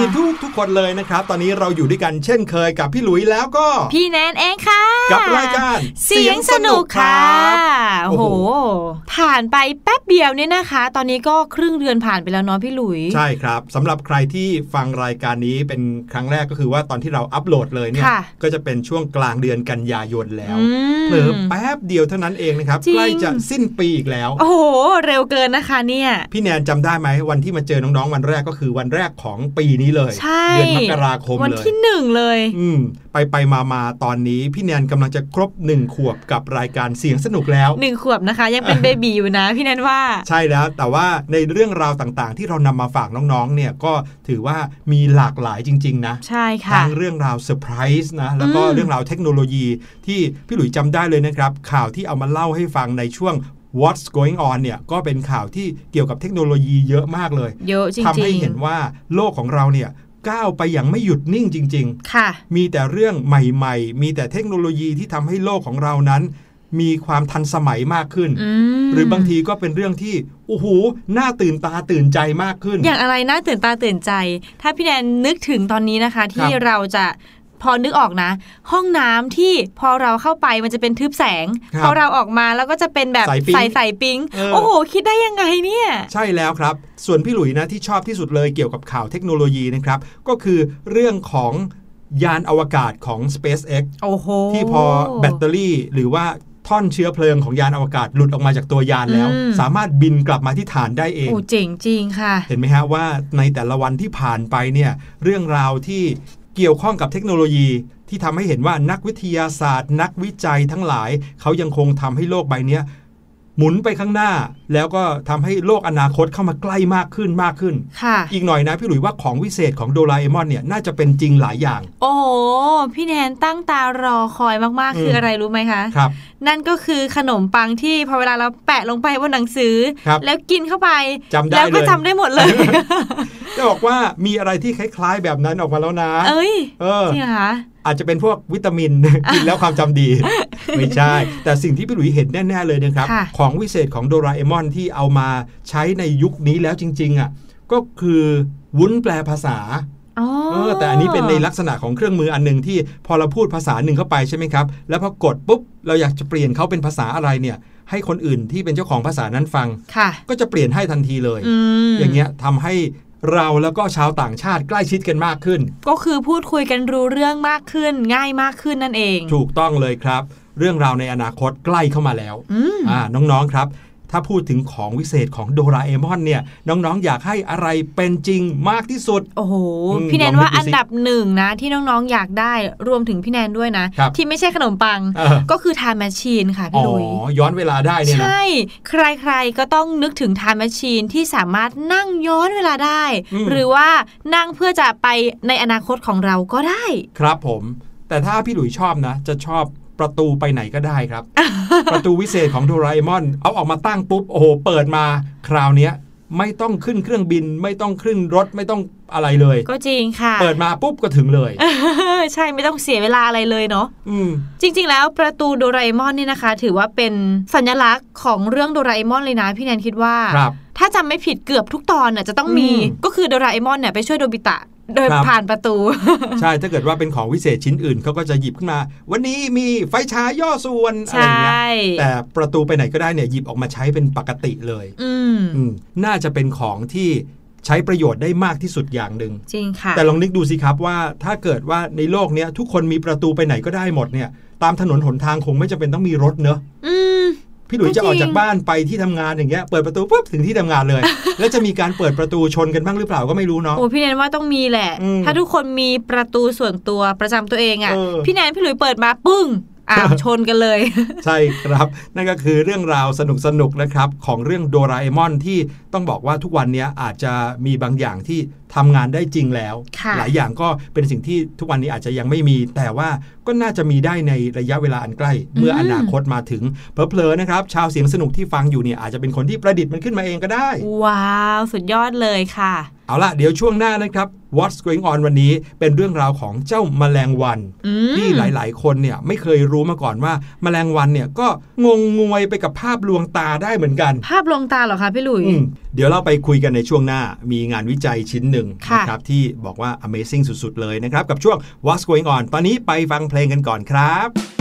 ดีทุกทุกคนเลยนะครับ ตอนนี้เราอยู่ด้วยกันเช่นเคยกับพี่หลุยแล้วก็ พี่แนนเองค่ะ กับรายการ เสียงสนุกค่ะโอ้โอ้โหโหผ่านไปแป๊บ เดียวเนี่ยนะคะ ตอนนี้ก็ครึ่งเดือนผ่านไปแล้วเนาะพี่หลุย ใช่ครับสำหรับใครที่ฟังรายการนี้เป็นครั้งแรกก็คือว่าตอนที่เราอัปโหลดเลยเนี่ยค่ะก็จะเป็นช่วงกลางเดือนกันยายนแล้วอืมเผลอแป๊บเดียวเท่านั้นเองนะครับจริงใกล้จะสิ้นปีอีกแล้ว โอ้โห เร็วเกินนะคะเนี่ย พี่แนนจำได้ไหมวันที่มาเจอน้องๆวันแรกก็คือวันแรกของปีนี้เลยใช่เดือนมกราคมวันเลยที่หนึ่งเลย อืมไปไปมามาตอนนี้พี่แนนกำลังจะครบหนึ่งขวบกับรายการเสียงสนุกแล้วหนึ่งขวบนะคะ ยังเป็น baby อยู่นะพี่แนนว่า ใช่แล้ว แต่ว่าในเรื่องราวต่างๆ ที่เรานำมาฝากน้องๆ เนี่ยก็ถือว่ามีหลากหลายจริง ๆ นะใช่ค่ะทั้งเรื่องราวเซอร์ไพรส์นะแล้วก็อืมเรื่องราวเทคโนโลยีที่พี่หลุยจำได้เลยนะครับ ข่าวที่เอามาเล่าให้ฟังในช่วง What's Going On เนี่ยก็เป็นข่าวที่เกี่ยวกับเทคโนโลยีเยอะมากเลยเยอะจริงๆทำให้เห็นว่าโลกของเราเนี่ย ก้าวไปอย่างไม่หยุดนิ่งจริง ๆ ค่ะ มีแต่เรื่องใหม่ ๆ มีแต่เทคโนโลยีที่ทำให้โลกของเรานั้น มีความทันสมัยมากขึ้นอืมหรือบางทีก็เป็นเรื่องที่โอ้โหน่าตื่นตาตื่นใจมากขึ้น อย่างอะไรน่าตื่นตาตื่นใจ ถ้าพี่แนนนึกถึงตอนนี้นะคะ ที่ครับเราจะ พอนึกออกนะ ห้องน้ำที่พอเราเข้าไปมันจะเป็นทึบแสงครับพอเราออกมาแล้วก็จะเป็นแบบสายปิ๊งใสใสปิ๊งเออโอ้โห คิดได้ยังไงเนี่ย ใช่แล้วครับ ส่วนพี่หลุยนะที่ชอบที่สุดเลยเกี่ยวกับข่าวเทคโนโลยีนะครับ ก็คือเรื่องของยานอวกาศของ SpaceX โอ้โหที่พอแบตเตอรี่หรือว่าท่อนเชื้อเพลิงของยานอวกาศหลุดออกมาจากตัวยานแล้วอืมสามารถบินกลับมาที่ฐานได้เองโอ้เจ๋งจริงค่ะ เห็นไหมฮะว่าในแต่ละวันที่ผ่านไปเนี่ยเรื่องราวที่ เกี่ยวข้องกับเทคโนโลยีที่ทำให้เห็นว่านักวิทยาศาสตร์ นักวิจัยทั้งหลาย เขายังคงทำให้โลกใบเนี้ยหมุนไปข้างหน้า แล้วก็ทำให้โลกอนาคตเข้ามาใกล้มากขึ้นมากขึ้นค่ะอีกหน่อยนะพี่หลุยว่าของวิเศษของโดราเอมอนเนี่ยน่าจะเป็นจริงหลายอย่าง โอ้โหพี่แนนตั้งตารอคอยมากๆอืมคืออะไรรู้ไหมคะครับ นั่นก็คือขนมปังที่พอเวลาเราแปะลงไปบนหนังสือครับแล้วกินเข้าไปจำได้แล้วก็เลยจำได้หมดเลย จะบอกว่ามีอะไรที่คล้ายๆแบบนั้นออกมาแล้วนะ เอ้ยเออจริงเหรอคะอาจจะเป็นพวกวิตามินกินแล้วความจำดี ไม่ใช่ แต่สิ่งที่พี่หลุยเห็นแน่ ๆ เลยนะครับค่ะของวิเศษของโดราเอมอนที่เอามาใช้ในยุคนี้แล้วจริง ๆ อะ ก็คือวุ้นแปลภาษาอ๋อเออแต่อันนี้เป็นในลักษณะของเครื่องมืออันหนึ่งที่พอเราพูดภาษาหนึ่งเข้าไปใช่ไหมครับ แล้วพอกดปุ๊บเราอยากจะเปลี่ยนเขาเป็นภาษาอะไรเนี่ย ให้คนอื่นที่เป็นเจ้าของภาษานั้นฟังค่ะก็จะเปลี่ยนให้ทันทีเลยอืมอย่างเงี้ยทำให้ เราแล้วก็ชาวต่างชาติใกล้ชิดกันมากขึ้น ก็คือพูดคุยกันรู้เรื่องมากขึ้น ง่ายมากขึ้นนั่นเอง ถูกต้องเลยครับ เรื่องราวในอนาคตใกล้เข้ามาแล้วอืมอ่าน้องๆครับ ถ้าพูดถึงของวิเศษของโดราเอมอนเนี่ยน้องๆ อยากให้อะไรเป็นจริงมากที่สุด โอ้โหอืมพี่แนนลองนึกว่าดูสิอันดับหนึ่งนะ ที่น้องๆ อยากได้รวมถึงพี่แนนด้วยนะครับที่ไม่ใช่ขนมปังเออก็คือ time machine ค่ะอ๋พี่อลุยย้อนเวลาได้เนี่ยใชนะ่ใครๆก็ต้องนึกถึง time machine ที่สามารถนั่งย้อนเวลาได้อืมหรือว่านั่งเพื่อจะไปในอนาคตของเราก็ได้ ครับผม แต่ถ้าพี่หลุยชอบนะ จะชอบ ประตูไปไหนก็ได้ครับ ประตูวิเศษของโดราเอมอน เอาออกมาตั้งปุ๊บ โอ้โห เปิดมาคราวเนี้ยไม่ต้องขึ้นเครื่องบิน ไม่ต้องขึ้นรถไม่ต้องอะไรเลย ก็จริงค่ะ เปิดมาปุ๊บก็ถึงเลย ใช่ไม่ต้องเสียเวลาอะไรเลยเนาะอืมจริง ๆ แล้วประตูโดราเอมอนเนี่ยนะคะ ถือว่าเป็นสัญลักษณ์ของเรื่องโดราเอมอนเลยนะ พี่แนนคิดว่าครับถ้าจำไม่ผิดเกือบทุกตอนน่ะจะต้องมีอืมก็คือโดราเอมอนเนี่ยไปช่วยโดบิตะ โดยครับผ่านประตู ใช่ถ้าเกิดว่าเป็นของวิเศษชิ้นอื่นเขาก็จะหยิบขึ้นมา วันนี้มีไฟฉายย่อส่วนอะไรใช่อย่างเงี้ยแต่ประตูไปไหนก็ได้เนี่ยหยิบออกมาใช้เป็นปกติเลยอืมอืมน่าจะเป็นของที่ใช้ประโยชน์ได้มากที่สุดอย่างหนึ่งจริงค่ะ แต่ลองนึกดูสิครับว่าถ้าเกิดว่าในโลกเนี้ยทุกคนมีประตูไปไหนก็ได้หมดเนี่ย ตามถนนหนทางคงไม่จำเป็นต้องมีรถเนอะอืม พี่หลุยก็จะออกจริงจากบ้านไปที่ทำงานอย่างเงี้ยเปิดประตูปุ๊บถึงที่ทำงานเลย แล้วจะมีการเปิดประตูชนกันบ้างหรือเปล่าก็ไม่รู้เนาะโอ้พี่แนนว่าต้องมีแหละอืมถ้าทุกคนมีประตูส่วนตัวประจำตัวเองอะ่ะเออพี่แนนพี่หลุยเปิดมาปึ้งอ้าวชนกันเลย ใช่ครับ นั่นก็คือเรื่องราวสนุกสนุกๆนะครับ ของเรื่องโดราเอมอนที่ต้องบอกว่าทุกวันนี้อาจจะมีบางอย่างที่ทำงานได้จริงแล้วค่ะหลายอย่างก็เป็นสิ่งที่ทุกวันนี้อาจจะยังไม่มี แต่ว่า ก็น่าจะมีได้ในระยะเวลาอันใกล้ เมื่ออนาคตมาถึงเพลอๆนะครับชาวเสียงสนุกที่ฟังอยู่เนี่ยอาจจะเป็นคนที่ประดิษฐ์มันขึ้นมาเองก็ได้ ว้าวสุดยอดเลยค่ะ เอาละเดี๋ยวช่วงหน้านะครับ What's Going On วันนี้เป็นเรื่องราวของเจ้าแมลงวันอืมที่หลายๆ คนเนี่ยไม่เคยรู้มาก่อนว่าแมลงวันเนี่ยก็งงงวยไปกับภาพลวงตาได้เหมือนกัน ภาพลวงตาเหรอคะพี่หลุยอืมเดี๋ยวเราไปคุยกันในช่วงหน้ามีงานวิจัยชิ้นหนึ่งค่ะนะครับที่บอกว่า Amazing สุดๆเลยนะครับกับช่วง What's Going On ตอนนี้ไปฟังเพลงกันก่อนครับ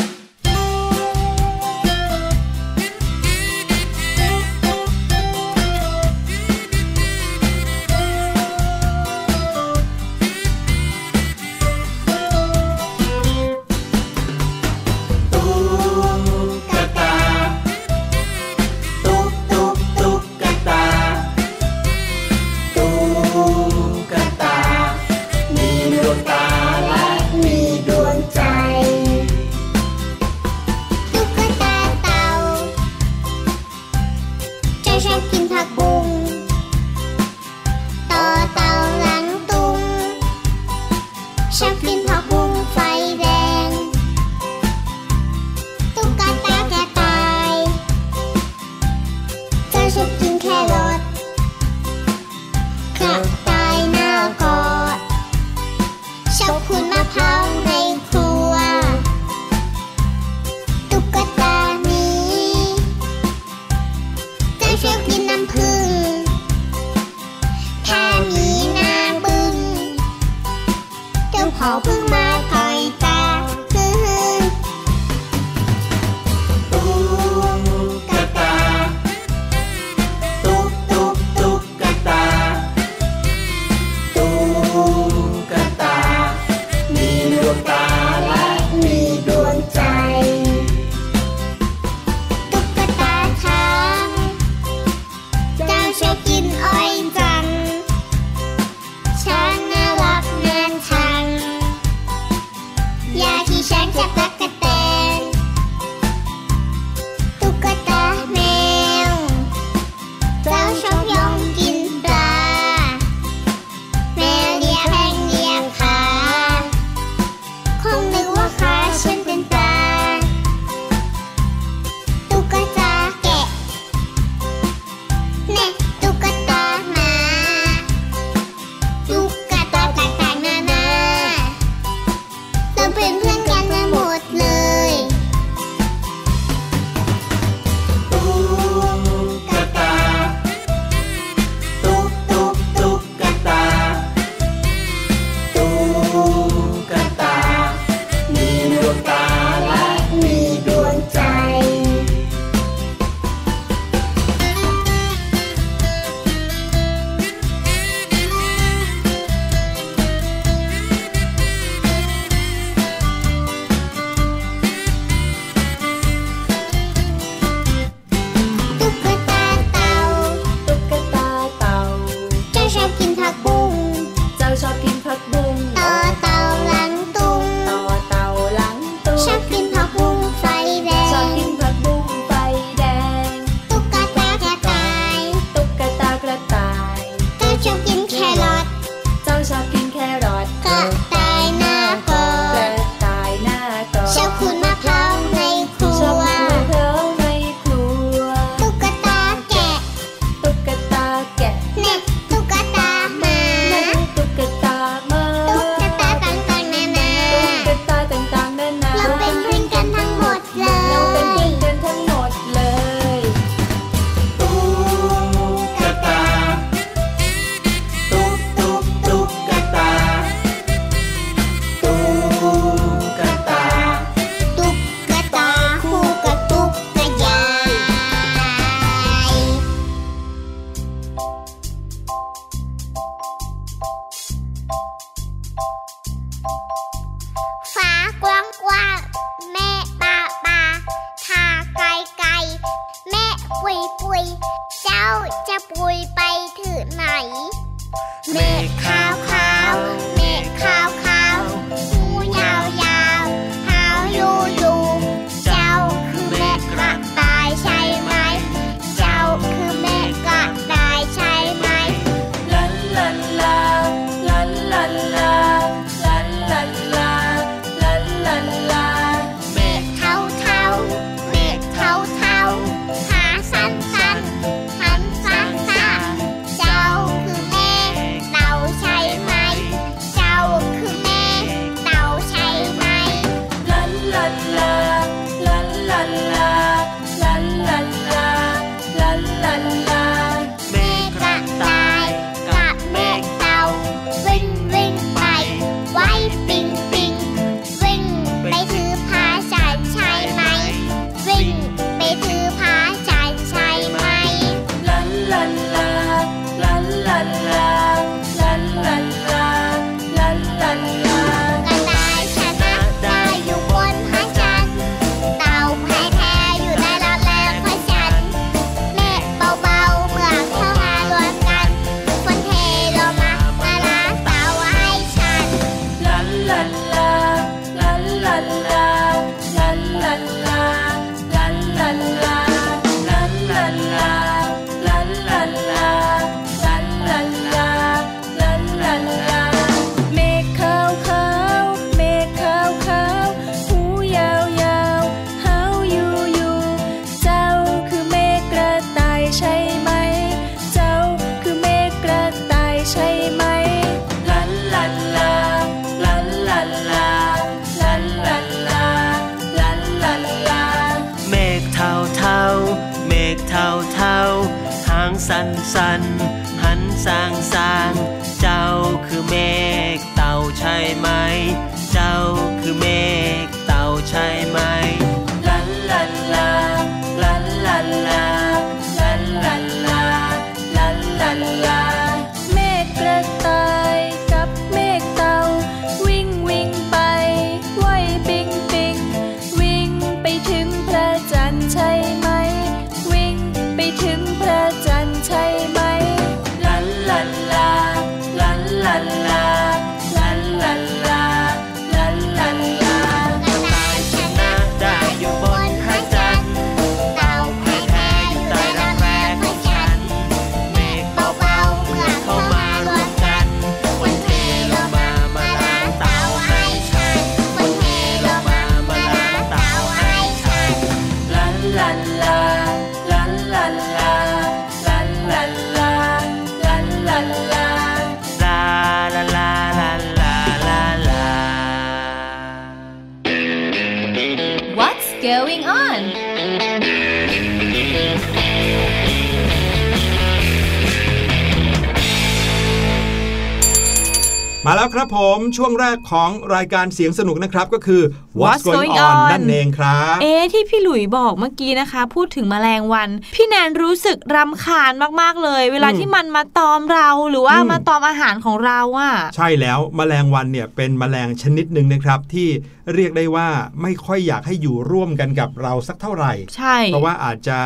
ผมช่วงแรกของรายการเสียงสนุกนะครับก็คือ What's Going On นั่นเองครับ เอ๊ะที่พี่หลุยบอกเมื่อกี้นะคะ พูดถึงแมลงวัน พี่แนนรู้สึกรำคาญมากๆเลย เวลาอืมที่มันมาตอมเราหรือว่าอืมมาตอมอาหารของเราอะใช่แล้วแมลงวันเนี่ยเป็นแมลงชนิดหนึ่งนะครับที่ เรียกได้ว่าไม่ค่อยอยากให้อยู่ร่วมกันกับเราสักเท่าไหร่ ใช่ เพราะว่าอาจจะ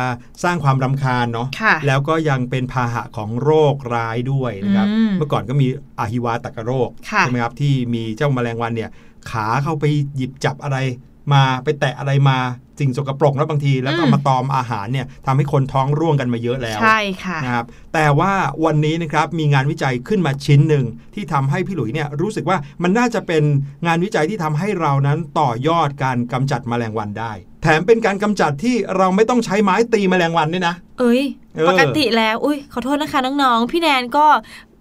สร้างความรำคาญเนาะค่ะแล้วก็ยังเป็นพาหะของโรคร้ายด้วยนะครับอืมเมื่อก่อนก็มีอาฮิวาตกโรคค่ะใช่ไหมครับที่มีเจ้าแมลงวันเนี่ยขาเข้าไปหยิบจับอะไรมาไปแตะอะไรมา สิ่งสกปรกแล้วบางทีแล้วก็อืมมาตอมอาหารเนี่ยทำให้คนท้องร่วงกันมาเยอะแล้วใช่ค่ะนะครับแต่ว่าวันนี้นะครับมีงานวิจัยขึ้นมาชิ้นหนึ่งที่ทำให้พี่หลุยเนี่ยรู้สึกว่ามันน่าจะเป็นงานวิจัยที่ทำให้เรานั้นต่อยอดการกำจัดแมลงวันได้ แถมเป็นการกำจัดที่เราไม่ต้องใช้ไม้ตีแมลงวันด้วยนะ เอ้ยเออปกติแล้ว อุ้ยขอโทษนะคะน้องๆ พี่แนนก็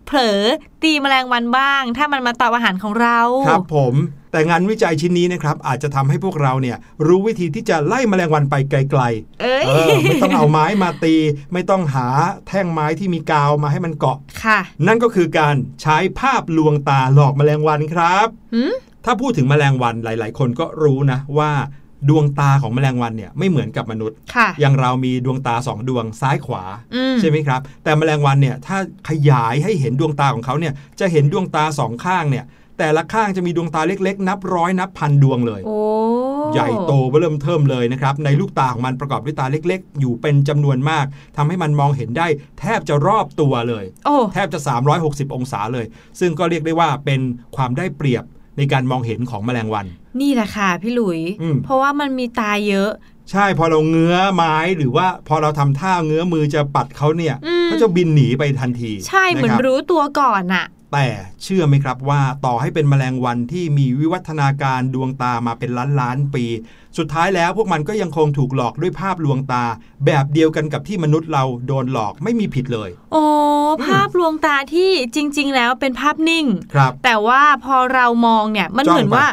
เผลอตีแมลงวันบ้าง ถ้ามันมาตอมอาหารของเรา ครับผมแต่งานวิจัยชิ้นนี้นะครับอาจจะทำให้พวกเราเนี่ยรู้วิธีที่จะไล่แมลงวันไปไกลเอ้ๆยเออไม่ต้องเอาไม้มาตี ไม่ต้องหาแท่งไม้ที่มีกาวมาให้มันเกาะค่ะ นั่นก็คือการใช้ภาพลวงตาหลอกแมลงวันครับหืมถ้าพูดถึงแมลงวันหลาย ๆ คนก็รู้นะว่า ดวงตาของแมลงวันเนี่ยไม่เหมือนกับมนุษย์ค่ะอย่างเรามีดวงตาสองดวงซ้ายขวาอืมใช่ไหมครับ แต่แมลงวันเนี่ยถ้าขยายให้เห็นดวงตาของเขาเนี่ยจะเห็นดวงตาสองข้างเนี่ยแต่ละข้างจะมีดวงตาเล็กๆ นับร้อยนับพันดวงเลยโอ้ใหญ่โตเริ่มเทิมเลยนะครับในลูกตาของมันประกอบด้วยตาเล็ก ๆ อยู่เป็นจำนวนมากทำให้มันมองเห็นได้แทบจะรอบตัวเลยโอ้แทบจะ 360 องศาเลย ซึ่งก็เรียกได้ว่าเป็นความได้เปรียบ ในการมองเห็นของแมลงวัน นี่แหละค่ะพี่หลุยอืมเพราะว่ามันมีตาเยอะ ใช่พอเราเงื้อไม้หรือว่าพอเราทำท่าเงื้อมือจะปัดเขาเนี่ยอืมเขาจะบินหนีไปทันที ใช่เหมือนะครับรู้ตัวก่อนอะ แต่เชื่อไหมครับว่าต่อให้เป็นแมลงวันที่มีวิวัฒนาการดวงตามาเป็นล้านล้านๆปี สุดท้ายแล้วพวกมันก็ยังคงถูกหลอกด้วยภาพลวงตา แบบเดียวกันกับที่มนุษย์เราโดนหลอกไม่มีผิดเลย โอ้ภาพลวงตาที่จริง ๆ แล้วเป็นภาพนิ่งครับแต่ว่าพอเรามองเนี่ยมันจ้องเหมือนว่า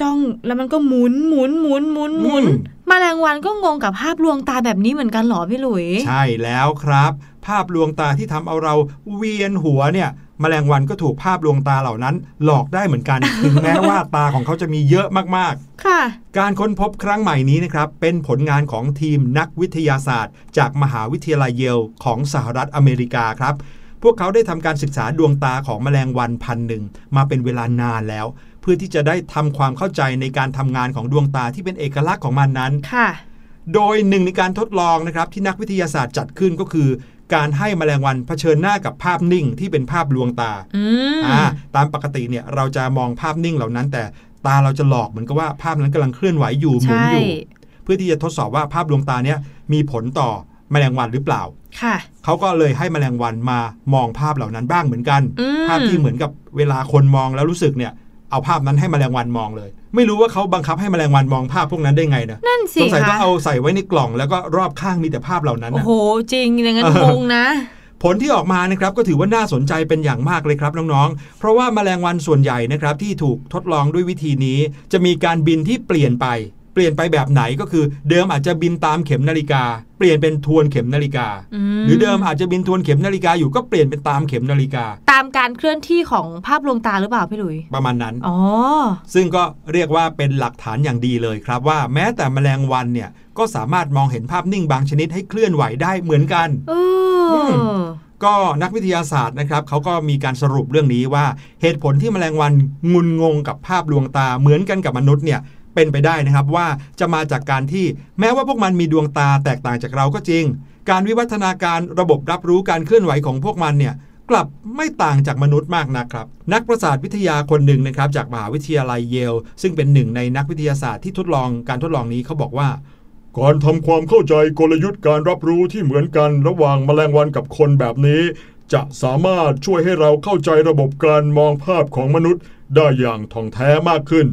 จ้องแล้วมันก็หมุนหมุนหมุนหมุนหมุนอืมแมลงวันก็งงกับภาพลวงตาแบบนี้เหมือนกันเหรอพี่หลุย ใช่แล้วครับ ภาพลวงตาที่ทำเอาเราเวียนหัวเนี่ย แมลงวันก็ถูกภาพลวงตาเหล่านั้น หลอกได้เหมือนกันถึงแม้ว่าตาของเขาจะมีเยอะมากค่ะๆการค้นพบครั้งใหม่นี้นะครับ เป็นผลงานของทีมนักวิทยาศาสตร์ จากมหาวิทยาลัยเยลของสหรัฐอเมริกาครับ พวกเขาได้ทำการศึกษาดวงตาของแมลงวันพันหนึ่งมาเป็นเวลานานแล้ว เพื่อที่จะได้ทำความเข้าใจในการทำงานของดวงตาที่เป็นเอกลักษณ์ของมันนั้นค่ะโดยหนึ่งในการทดลองนะครับที่นักวิทยาศาสตร์จัดขึ้นก็คือ การให้แมลงวันเผชิญหน้ากับภาพนิ่งที่เป็นภาพลวงตาอืมอ่าตามปกติเนี่ยเราจะมองภาพนิ่งเหล่านั้น แต่ตาเราจะหลอกเหมือนกับว่าภาพนั้นกำลังเคลื่อนไหวอยู่หมุนใช่อยู่ เพื่อที่จะทดสอบว่าภาพลวงตาเนี่ยมีผลต่อแมลงวันหรือเปล่าค่ะเขาก็เลยให้แมลงวันมามองภาพเหล่านั้นบ้างเหมือนกันอืมภาพที่เหมือนกับเวลาคนมองแล้วรู้สึกเนี่ย เอาภาพนั้นให้แมลงวันมองเลย ไม่รู้ว่าเขาบังคับให้แมลงวันมองภาพพวกนั้นได้ไงนะนั่นสิสงสัยต้อคะงเอาใส่ไว้ในกล่องแล้วก็รอบข้างมีแต่ภาพเหล่านั้นโอ้นะโหจริงอย่างนั้นเอองงนะผลที่ออกมานะครับก็ถือว่าน่าสนใจเป็นอย่างมากเลยครับน้องๆ เพราะว่าแมลงวันส่วนใหญ่นะครับที่ถูกทดลองด้วยวิธีนี้ จะมีการบินที่เปลี่ยนไป เปลี่ยนไปแบบไหนก็คือ เดิมอาจจะบินตามเข็มนาฬิกา เปลี่ยนเป็นทวนเข็มนาฬิกามหรือเดิมอาจจะบินทวนเข็มนาฬิกาอยู่ก็เปลี่ยนเป็นตามเข็มนาฬิกา ตามการเคลื่อนที่ของภาพลวงตาหรือเปล่าพี่หลุย ประมาณนั้นอ๋อซึ่งก็เรียกว่าเป็นหลักฐานอย่างดีเลยครับว่าแม้แต่แมลงวันเนี่ยก็สามารถมองเห็นภาพนิ่งบางชนิดให้เคลื่อนไหวได้เหมือนกันเออมก็นักวิทยาศาสตร์นะครับเขาก็มีการสรุปเรื่องนี้ว่าเหตุผลที่แมลงวันงุนงงกับภาพลวงตาเหมือนกันกับมนุษย์เนี่ย เป็นไปได้นะครับว่าจะมาจากการที่แม้ว่าพวกมันมีดวงตาแตกต่างจากเราก็จริง การวิวัฒนาการระบบรับรู้การเคลื่อนไหวของพวกมันเนี่ยกลับไม่ต่างจากมนุษย์มากนะครับ นักประสาทวิทยาคนหนึ่งนะครับจากมหาวิทยาลัยเยล ซึ่งเป็นหนึ่งในนักวิทยาศาสตร์ที่ทดลองการทดลองนี้เขาบอกว่า การทำความเข้าใจกลยุทธ์การรับรู้ที่เหมือนกันระหว่างแมลงวันกับคนแบบนี้ จะสามารถช่วยให้เราเข้าใจระบบการมองภาพของมนุษย์ได้อย่างท่องแท้มากขึ้น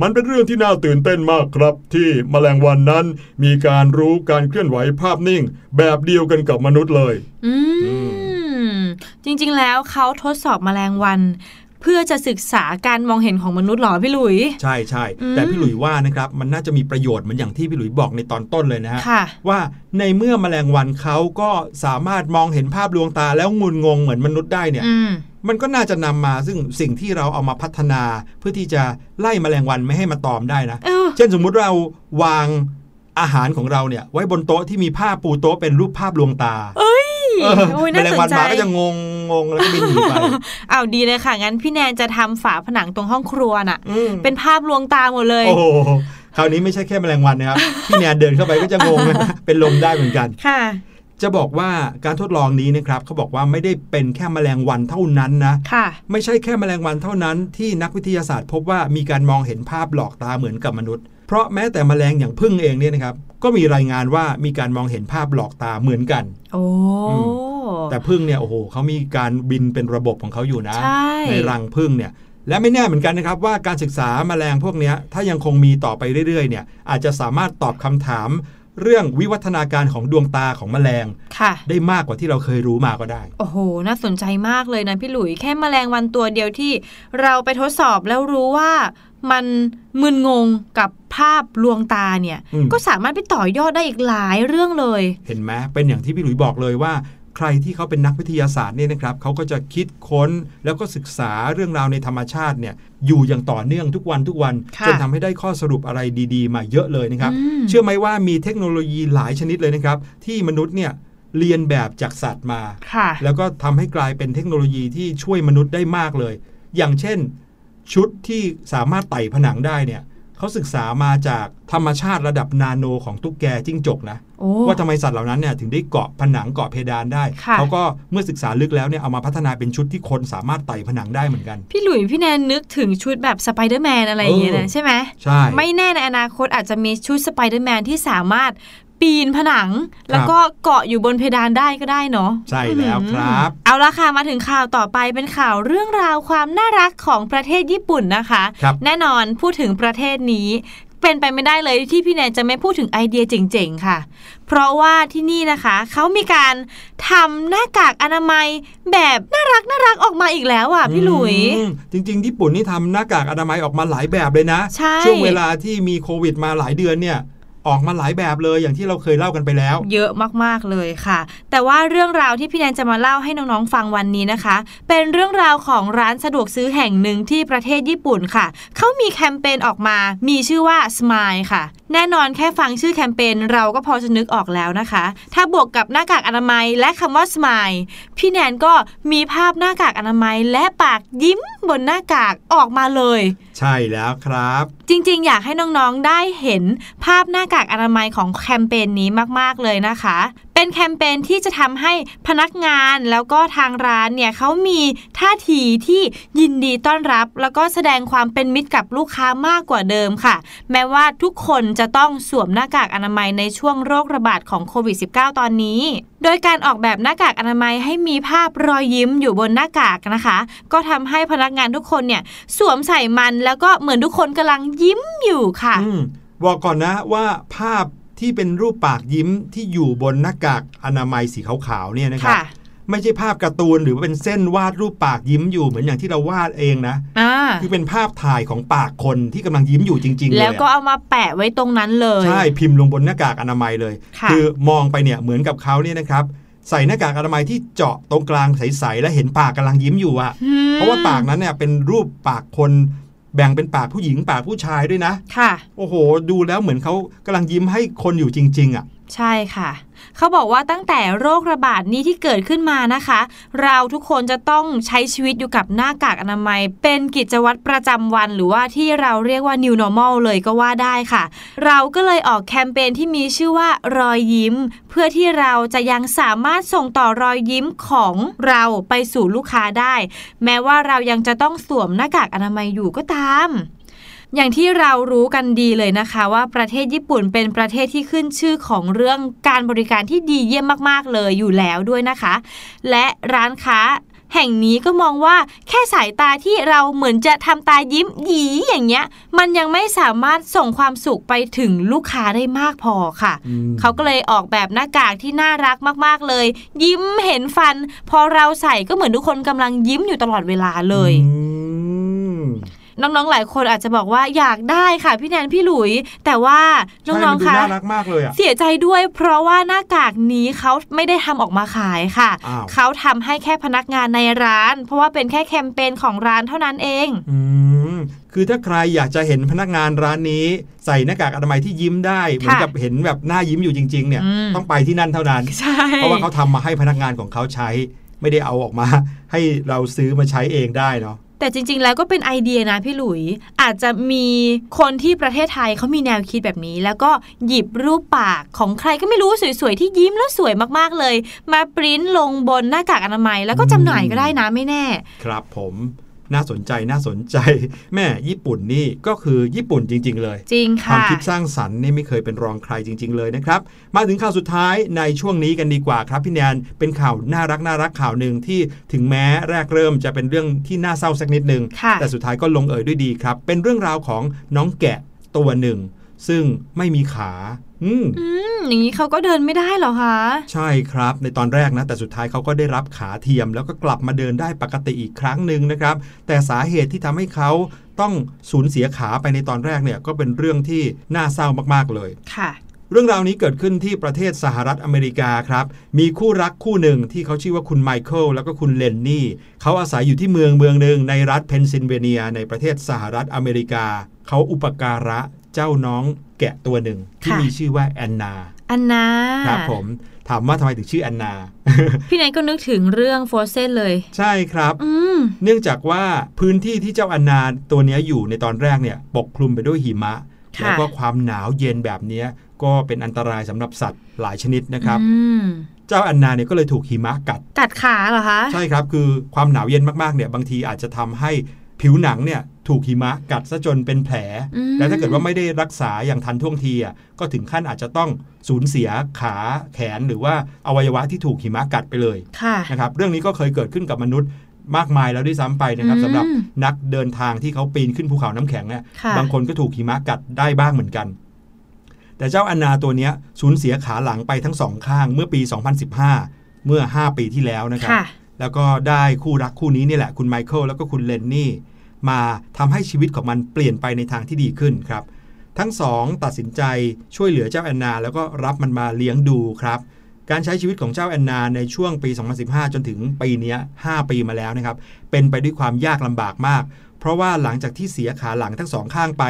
มันเป็นเรื่องที่น่าตื่นเต้นมากครับ ที่แมลงวันนั้นมีการรู้การเคลื่อนไหวภาพนิ่ง แบบเดียวกันกับมนุษย์เลย อืมจริงๆ แล้วเขาทดสอบแมลงวัน เพื่อจะศึกษาการมองเห็นของมนุษย์เหรอพี่หลุย ใช่ใช่อืมแต่พี่หลุยว่านะครับมันน่าจะมีประโยชน์เหมือนอย่างที่พี่หลุยบอกในตอนต้นเลยนะฮะค่ะว่าในเมื่อแมลงวันเขาก็สามารถมองเห็นภาพลวงตาแล้วงุนงงเหมือนมนุษย์ได้เนี่ยอืมมันก็น่าจะนำมาซึ่งสิ่งที่เราเอามาพัฒนาเพื่อที่จะไล่แมลงวันไม่ให้มาตอมได้นะเออเช่นสมมุติเราวางอาหารของเราเนี่ย ไว้บนโต๊ะที่มีผ้าปูโต๊ะเป็นรูปภาพลวงตาเอ้ยเออโอ้ยแมน่าลงสวันนใจมาก็จะงง งงแล้วก็บินหนีไปเอาดีเลยค่ะ งั้นพี่แนนจะทำฝาผนังตรงห้องครัวน่ะอืมเป็นภาพลวงตาหมดเลย โอ้โหคราวนี้ไม่ใช่แค่แมลงวันนะครับ พี่แนนเดินเข้าไปก็จะงงนะเป็นลมได้เหมือนกันค่ะจะบอกว่าการทดลองนี้นะครับเขาบอกว่าไม่ได้เป็นแค่แมลงวันเท่านั้นนะค่ะไม่ใช่แค่แมลงวันเท่านั้นที่นักวิทยาศาสตร์ พบว่ามีการมองเห็นภาพหลอกตาเหมือนกับมนุษย์ เพราะแม้แต่แมลงอย่างผึ้งเองเนี่ยนะครับก็มีรายงานว่ามีการมองเห็นภาพหลอกตาเหมือนกัน โอ้อืแต่ผึ้งเนี่ยโอ้โหเขามีการบินเป็นระบบของเขาอยู่นะใช่รังผึ้งเนี่ยและไม่แน่เหมือนกันนะครับว่าการศึกษาแมลงพวกเนี้ยถ้ายังคงมีต่อไปเรื่อยๆเนี่ยอาจจะสามารถตอบคำถาม เรื่องวิวัฒนาการของดวงตาของแมลงค่ะได้มากกว่าที่เราเคยรู้มาก็ได้ โอ้โห น่าสนใจมากเลยนะพี่หลุยแค่แมลงวันตัวเดียวที่เราไปทดสอบแล้วรู้ว่า มันมึนงงกับภาพลวงตาเนี่ยอืมก็สามารถไปต่อยอดได้อีกหลายเรื่องเลย เห็นไหมเป็นอย่างที่พี่หลุยบอกเลยว่าใครที่เขาเป็นนักวิทยาศาสตร์เนี่ยนะครับเขาก็จะคิดค้นแล้วก็ศึกษาเรื่องราวในธรรมชาติเนี่ยอยู่อย่างต่อเนื่องทุกวันทุกวันค่ะจนทำให้ได้ข้อสรุปอะไรดี ๆ มาเยอะเลยนะครับอืมเชื่อไหมว่ามีเทคโนโลยีหลายชนิดเลยนะครับ ที่มนุษย์เนี่ยเรียนแบบจากสัตว์มาค่ะแล้วก็ทำให้กลายเป็นเทคโนโลยีที่ช่วยมนุษย์ได้มากเลย อย่างเช่น ชุดที่สามารถไต่ผนังได้เนี่ยเขาศึกษามาจากธรรมชาติระดับนาโนของตุ๊กแกจิ้งจกนะโอ้ว่าทำไมสัตว์เหล่านั้นเนี่ยถึงได้เกาะผนังเกาะเพดานได้ค่ะเขาก็เมื่อศึกษาลึกแล้วเนี่ยเอามาพัฒนาเป็นชุดที่คนสามารถไต่ผนังได้เหมือนกัน พี่หลุยพี่แนนนึกถึงชุดแบบสไปเดอร์แมนอะไรอย่างเงี้ยเอนะอใช่ไหมใช่ ไม่แน่ในอนาคตอาจจะมีชุดสไปเดอร์แมนที่สามารถ ปีนผนัง แล้วก็เกาะอยู่บนเพดานได้ก็ได้เนาะใช่แล้วครับ เอาละค่ะมาถึงข่าวต่อไปเป็นข่าวเรื่องราวความน่ารักของประเทศญี่ปุ่นนะคะครับแน่นอนพูดถึงประเทศนี้เป็นไปไม่ได้เลยที่พี่แนนจะไม่พูดถึงไอเดียเจ๋งๆ ค่ะ เพราะว่าที่นี่นะคะ เขามีการทำหน้ากากอนามัยแบบน่ารักน่ารักออกมาอีกแล้วอะพี่หลุยอืมจริง ๆ ญี่ปุ่นนี่ทำหน้ากากอนามัยออกมาหลายแบบเลยนะใช่ช่วงเวลาที่มีโควิดมาหลายเดือนเนี่ย ออกมาหลายแบบเลยอย่างที่เราเคยเล่ากันไปแล้ว เยอะมากๆเลยค่ะ แต่ว่าเรื่องราวที่พี่แนนจะมาเล่าให้น้องๆฟังวันนี้นะคะ เป็นเรื่องราวของร้านสะดวกซื้อแห่งหนึ่งที่ประเทศญี่ปุ่นค่ะเขามีแคมเปญออกมา มีชื่อว่า Smile ค่ะ แน่นอนแค่ฟังชื่อแคมเปญเราก็พอจะนึกออกแล้วนะคะ ถ้าบวกกับหน้ากากอนามัยและคำว่า Smile พี่แนนก็มีภาพหน้ากากอนามัยและปากยิ้มบนหน้ากากออกมาเลย ใช่แล้วครับ จริง ๆ อยากให้น้องๆได้เห็นภาพหน้ากากอนามัยของแคมเปญนี้มากๆเลยนะคะ เป็นแคมเปญที่จะทำให้พนักงานแล้วก็ทางร้านเนี่ยเขามีท่าทีที่ยินดีต้อนรับ แล้วก็แสดงความเป็นมิตรกับลูกค้ามากกว่าเดิมค่ะ แม้ว่าทุกคนจะต้องสวมหน้ากากอนามัยในช่วงโรคระบาดของโควิด -19 ตอนนี้ โดยการออกแบบหน้ากากอนามัยให้มีภาพรอยยิ้มอยู่บนหน้ากากนะคะ ก็ทำให้พนักงานทุกคนเนี่ยสวมใส่มันแล้วก็เหมือนทุกคนกำลังยิ้มอยู่ค่ะอบอกก่อนนะว่าภาพ ที่เป็นรูปปากยิ้มที่อยู่บนหน้ากากอนามัยสีขาวๆเนี่ยนะครับค่ะไม่ใช่ภาพการ์ตูนหรือว่าเป็นเส้นวาดรูปปากยิ้มอยู่เหมือนอย่างที่เราวาดเองนะอ่าคือเป็นภาพถ่ายของปากคนที่กำลังยิ้มอยู่จริงๆเลยแล้วก็อะเอามาแปะไว้ตรงนั้นเลย ใช่พิมพ์ลงบนหน้ากากอนามัยเลยค่ะอมองไปเนี่ยเหมือนกับเขาเนี่ยนะครับใส่หน้ากากอนามัยที่เจาะตรงกลางใสๆและเห็นปากกำลังยิ้มอยู่อะอืมเพราะว่าปากนั้นเนี่ยเป็นรูปปากคน แบ่งเป็นปากผู้หญิงปากผู้ชายด้วยนะ ค่ะ โอ้โห ดูแล้วเหมือนเขากำลังยิ้มให้คนอยู่จริง ๆ อะ ใช่ค่ะ เขาบอกว่าตั้งแต่โรคระบาดนี้ที่เกิดขึ้นมานะคะ เราทุกคนจะต้องใช้ชีวิตอยู่กับหน้ากากอนามัย เป็นกิจวัตรประจำวัน หรือว่าที่เราเรียกว่า new normal เลยก็ว่าได้ค่ะ เราก็เลยออกแคมเปญที่มีชื่อว่ารอยยิ้ม เพื่อที่เราจะยังสามารถส่งต่อรอยยิ้มของเราไปสู่ลูกค้าได้ แม้ว่าเรายังจะต้องสวมหน้ากากอนามัยอยู่ก็ตาม อย่างที่เรารู้กันดีเลยนะคะว่าประเทศญี่ปุ่นเป็นประเทศที่ขึ้นชื่อของเรื่องการบริการที่ดีเยี่ยมมากๆเลยอยู่แล้วด้วยนะคะ และร้านค้าแห่งนี้ก็มองว่าแค่สายตาที่เราเหมือนจะทำตายิ้มหยีอย่างเงี้ย มันยังไม่สามารถส่งความสุขไปถึงลูกค้าได้มากพอค่ะ เขาก็เลยออกแบบหน้ากากที่น่ารักมากๆเลย ยิ้มเห็นฟัน พอเราใส่ก็เหมือนทุกคนกำลังยิ้มอยู่ตลอดเวลาเลยอืม น้องๆหลายคนอาจจะบอกว่าอยากได้ค่ะพี่แนนพี่หลุย แต่ว่าน้ใช่องมันดูๆคะน่ารักมากเลยอะเสียใจด้วย เพราะว่าหน้ากากนี้เขาไม่ได้ทำออกมาขายค่ะอ้าวเขาทำให้แค่พนักงานในร้าน เพราะว่าเป็นแค่แคมเปญของร้านเท่านั้นเองอืมคือถ้าใครอยากจะเห็นพนักงานร้านนี้ ใส่หน้ากากอนามัยที่ยิ้มได้เหมือนกับเห็นแบบหน้ายิ้มอยู่จริงๆเนี่ยอืมต้องไปที่นั่นเท่านั้นใช่เพราะว่าเขาทำมาให้พนักงานของเขาใช้ ไม่ได้เอาออกมา ให้เราซื้อมาใช้เองได้เนาะ แต่จริง ๆ แล้วก็เป็นไอเดียนะพี่หลุย อาจจะมีคนที่ประเทศไทยเขามีแนวคิดแบบนี้ แล้วก็หยิบรูปปากของใครก็ไม่รู้สวย ๆ ที่ยิ้มแล้วสวยมากๆเลย มาปริ้นลงบนหน้ากากอนามัย แล้วก็จำหน่ายก็ได้นะไม่แน่ ครับผม น่าสนใจน่าสนใจ แม่ญี่ปุ่นนี่ก็คือญี่ปุ่นจริง ๆ เลย จริงความค่ะคิดสร้างสรรค์นี่ไม่เคยเป็นรองใครจริง ๆ เลยนะครับ มาถึงข่าวสุดท้ายในช่วงนี้กันดีกว่าครับพี่แนนเป็นข่าวน่ารักน่ารักข่าวหนึ่งที่ถึงแม้แรกเริ่มจะเป็นเรื่องที่น่าเศร้าสักนิดหนึ่งค่ะแต่สุดท้ายก็ลงเอยด้วยดีครับ เป็นเรื่องราวของน้องแกะตัวหนึ่งซึ่งไม่มีขา อืมอืมอย่างนี้เขาก็เดินไม่ได้เหรอคะ ใช่ครับ ในตอนแรกนะ แต่สุดท้ายเขาก็ได้รับขาเทียม แล้วก็กลับมาเดินได้ปกติอีกครั้งหนึ่งนะครับ แต่สาเหตุที่ทำให้เขาต้องสูญเสียขาไปในตอนแรกเนี่ยก็เป็นเรื่องที่น่าเศร้ามากๆเลยค่ะเรื่องราวนี้เกิดขึ้นที่ประเทศสหรัฐอเมริกาครับ มีคู่รักคู่หนึ่งที่เขาชื่อว่าคุณไมเคิลแล้วก็คุณเลนนี่ เขาอาศัยอยู่ที่เมืองเมืองหนึ่งในรัฐเพนซิลเวเนีย ในประเทศสหรัฐอเมริกา เขาอุปการะ เจ้าน้องแกะตัวหนึ่งที่ค่ะมีชื่อว่าแอนนาอันนาครับผมถามว่าทำไมถึงชื่อแอนนา พี่แนนก็นึกถึงเรื่อง Frozen เลย ใช่ครับอืมเนื่องจากว่าพื้นที่ที่เจ้าแอนนาตัวเนี้ยอยู่ในตอนแรกเนี่ยปกคลุมไปด้วยหิมะค่ะแล้วก็ความหนาวเย็นแบบเนี้ยก็เป็นอันตรายสำหรับสัตว์หลายชนิดนะครับอืมเจ้าแอนนาเนี่ยก็เลยถูกหิมะกัด กัดขาเหรอคะ ใช่ครับ คือความหนาวเย็นมากๆเนี่ยบางทีอาจจะทำให้ผิวหนังเนี่ย ถูกหิมะกัดซะจนเป็นแผลอืมและถ้าเกิดว่าไม่ได้รักษาอย่างทันท่วงทีอะก็ถึงขั้นอาจจะต้องสูญเสียขาแขนหรือว่าอวัยวะที่ถูกหิมะกัดไปเลยค่ะนะครับเรื่องนี้ก็เคยเกิดขึ้นกับมนุษย์มากมายแล้วด้วยซ้ำไปนะครับอืมสำหรับนักเดินทางที่เขาปีนขึ้นภูเขาน้ำแข็งเนี่ยค่ะบางคนก็ถูกหิมะกัดได้บ้างเหมือนกัน แต่เจ้าอนนาตัวเนี้ยสูญเสียขาหลังไปทั้งสองข้างเมื่อปี 2015 เมื่อ 5 ปีที่แล้วนะครับค่ะแล้วก็ได้คู่รักคู่นี้นี่แหละคุณไมเคิลแล้วก็คุณเลนนี่ มาทำให้ชีวิตของมันเปลี่ยนไปในทางที่ดีขึ้นครับ ทั้งสองตัดสินใจช่วยเหลือเจ้าแอนนา แล้วก็รับมันมาเลี้ยงดูครับการใช้ชีวิตของเจ้าแอนนาในช่วงปี 2015 จนถึงปีนี้ 5 ปีมาแล้วนะครับ เป็นไปด้วยความยากลำบากมาก เพราะว่าหลังจากที่เสียขาหลังทั้งสองข้างไป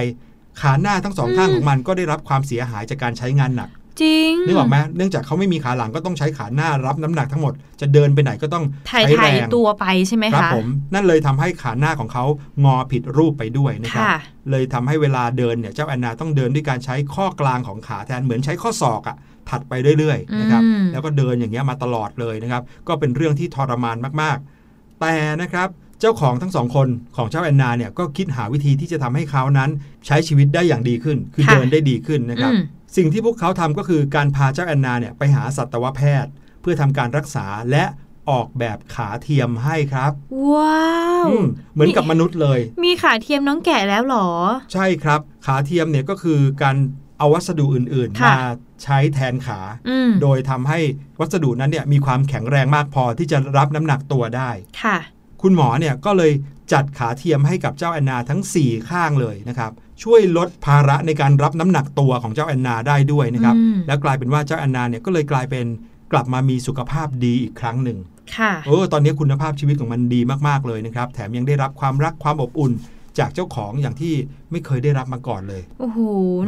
ขาหน้าทั้งสองข้างของมันก็ได้รับความเสียหายจากการใช้งานหนัก จริงนึกออกไหมเนื่องจากเขาไม่มีขาหลังก็ต้องใช้ขาหน้ารับน้ำหนักทั้งหมด จะเดินไปไหนก็ต้องไถ่ใช้ไถ่แรงตัวไปใช่ไหมครับคะผมนั่นเลยทำให้ขาหน้าของเขางอผิดรูปไปด้วยนะครับค่ะเลยทำให้เวลาเดินเนี่ยเจ้าแอนนาต้องเดินด้วยการใช้ข้อกลางของขาแทนเหมือนใช้ข้อศอกอะถัดไปเรื่อยๆนะครับอืมแล้วก็เดินอย่างเงี้ยมาตลอดเลยนะครับก็เป็นเรื่องที่ทรมานมากๆ แต่นะครับเจ้าของทั้งสองคนของเจ้าแอนนาเนี่ยก็คิดหาวิธีที่จะทำให้เขานั้นใช้ชีวิตได้อย่างดีขึ้น คือค่ะเดินได้ดีขึ้นนะครับอืม สิ่งที่พวกเขาทำก็คือการพาเจ้าแอนนาเนี่ยไปหาสัตวแพทย์ เพื่อทำการรักษาและออกแบบขาเทียมให้ครับ ว้าวอืมเหมือนกับมนุษย์เลย มีขาเทียมน้องแก่แล้วเหรอ ใช่ครับ ขาเทียมเนี่ยก็คือการเอาวัสดุอื่นๆค่ะมาใช้แทนขาอืมโดยทำให้วัสดุนั้นเนี่ยมีความแข็งแรงมากพอที่จะรับน้ำหนักตัวได้ค่ะ คุณหมอเนี่ยก็เลย จัดขาเทียมให้กับเจ้าแอนนาทั้ง 4 ข้างเลยนะครับ ช่วยลดภาระในการรับน้ำหนักตัวของเจ้าแอนนาได้ด้วยนะครับอืมแล้วกลายเป็นว่าเจ้าแอนนาเนี่ยก็เลยกลายเป็นกลับมามีสุขภาพดีอีกครั้งหนึ่งค่ะเออตอนนี้คุณภาพชีวิตของมันดีมากๆเลยนะครับ แถมยังได้รับความรักความอบอุ่นจากเจ้าของอย่างที่ไม่เคยได้รับมาก่อนเลย โอ้โห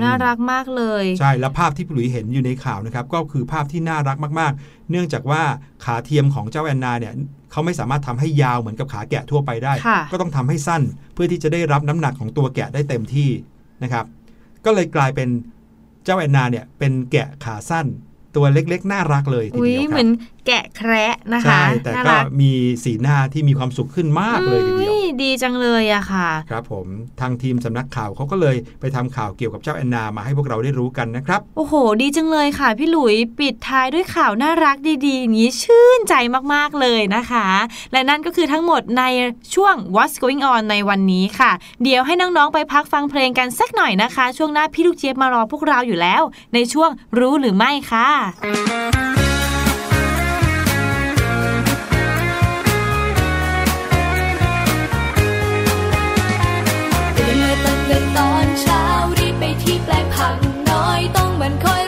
น่ารักมากเลย ใช่ แล้วภาพที่พี่หลุยเห็นอยู่ในข่าวนะครับ ก็คือภาพที่น่ารักมาก ๆ เนื่องจากว่าขาเทียมของเจ้าแอนนาเนี่ย เขาไม่สามารถทำให้ยาวเหมือนกับขาแกะทั่วไปได้ค่ะก็ต้องทำให้สั้นเพื่อที่จะได้รับน้ำหนักของตัวแกะได้เต็มที่นะครับ ก็เลยกลายเป็นเจ้าแอนนาเนี่ยเป็นแกะขาสั้นตัวเล็กๆ น่ารักเลยทีอุ้ยเดียวคเหรัมืบอน แกะแคระนะคะ ใช่ แต่น่าก็รักมีสีหน้าที่มีความสุขขึ้นมากเลยทีเดียวอุ้ดีจังเลยอะค่ะ ครับผมทางทีมสำนักข่าวเขาก็เลยไปทำข่าวเกี่ยวกับเจ้าแอนนามาให้พวกเราได้รู้กันนะครับ โอ้โห ดีจังเลยค่ะ พี่หลุยปิดท้ายด้วยข่าวน่ารักดีๆอย่างนี้ชื่นใจมากๆเลยนะคะ และนั่นก็คือทั้งหมดในช่วง What's Going On ในวันนี้ค่ะ เดี๋ยวให้น้องๆไปพักฟังเพลงกันสักหน่อยนะคะ ช่วงหน้าพี่ลูกเจี๊ยบมารอพวกเราอยู่แล้ว ในช่วงรู้หรือไม่ค่ะ ตอนเช้ารีบไปที่แปลงผักน้อยต้องหมันคอย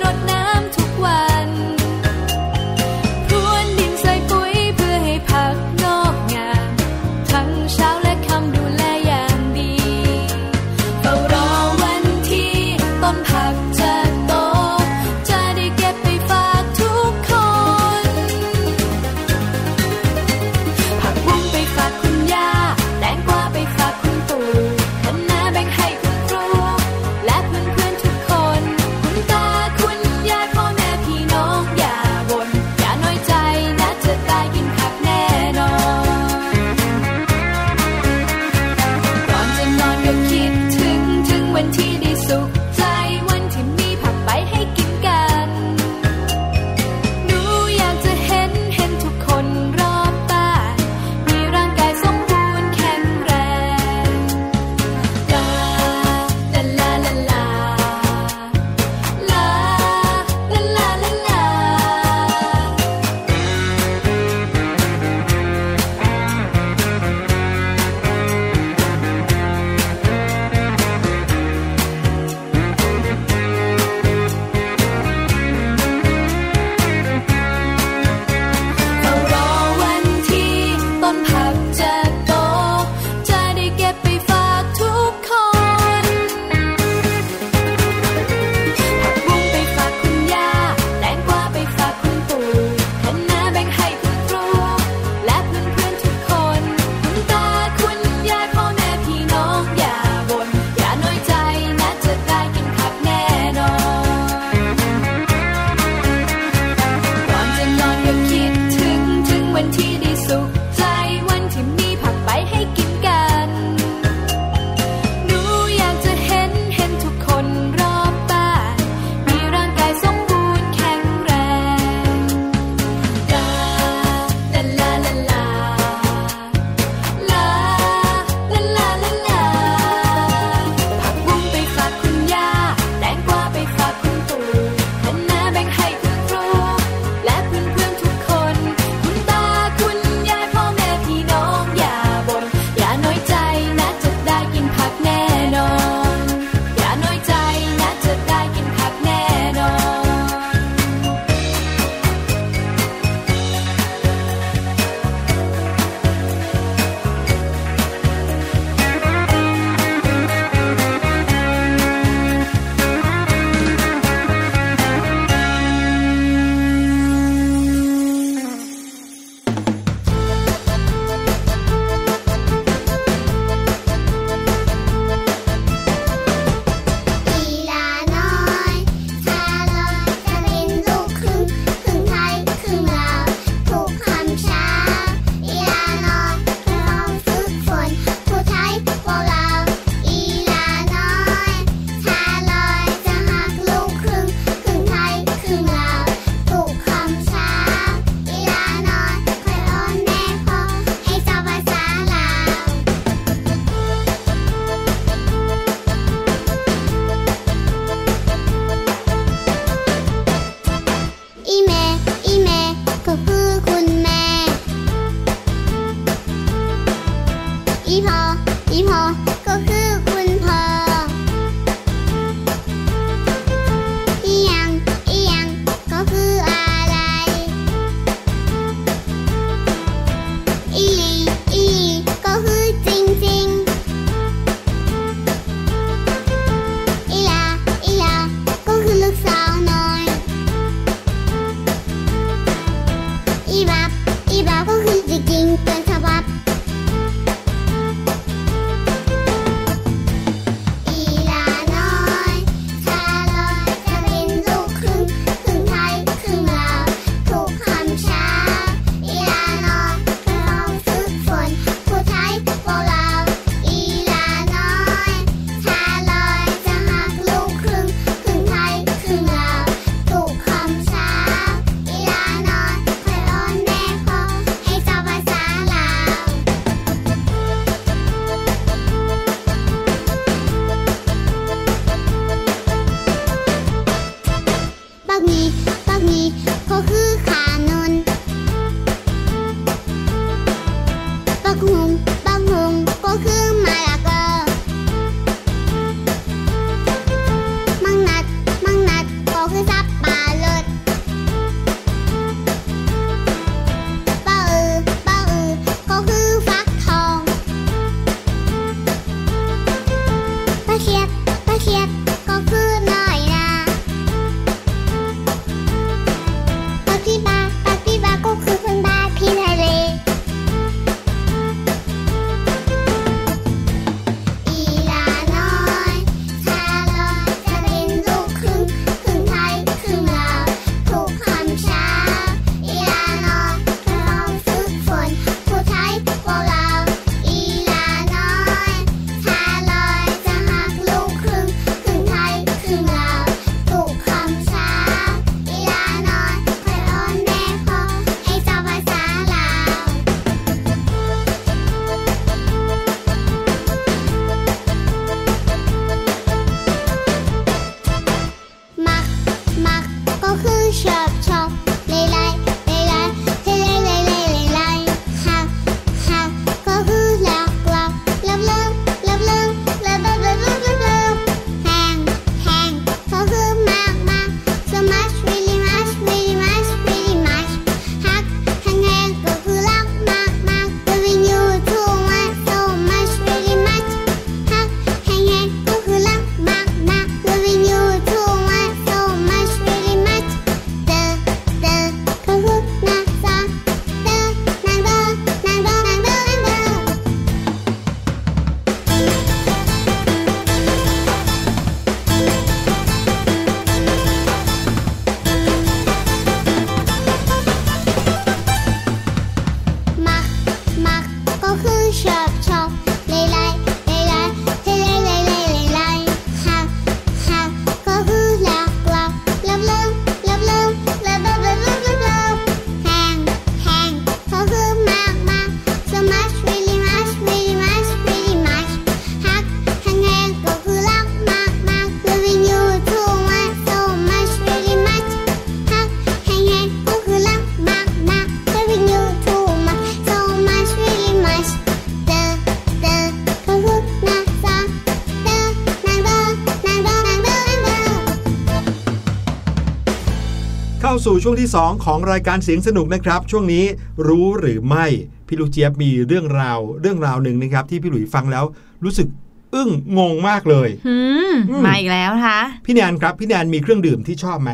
สู่ช่วงที่ 2 ของรายการเสียงสนุกนะครับ ช่วงนี้รู้หรือไม่ พี่ลูกเจี๊ยบมีเรื่องราว เรื่องราวหนึ่งนะครับ ที่พี่หลุยฟังแล้วรู้สึกอึ้งงงมากเลยหืมอืมมาอีกแล้วนะคะพี่แนนครับ พี่แนนมีเครื่องดื่มที่ชอบไหม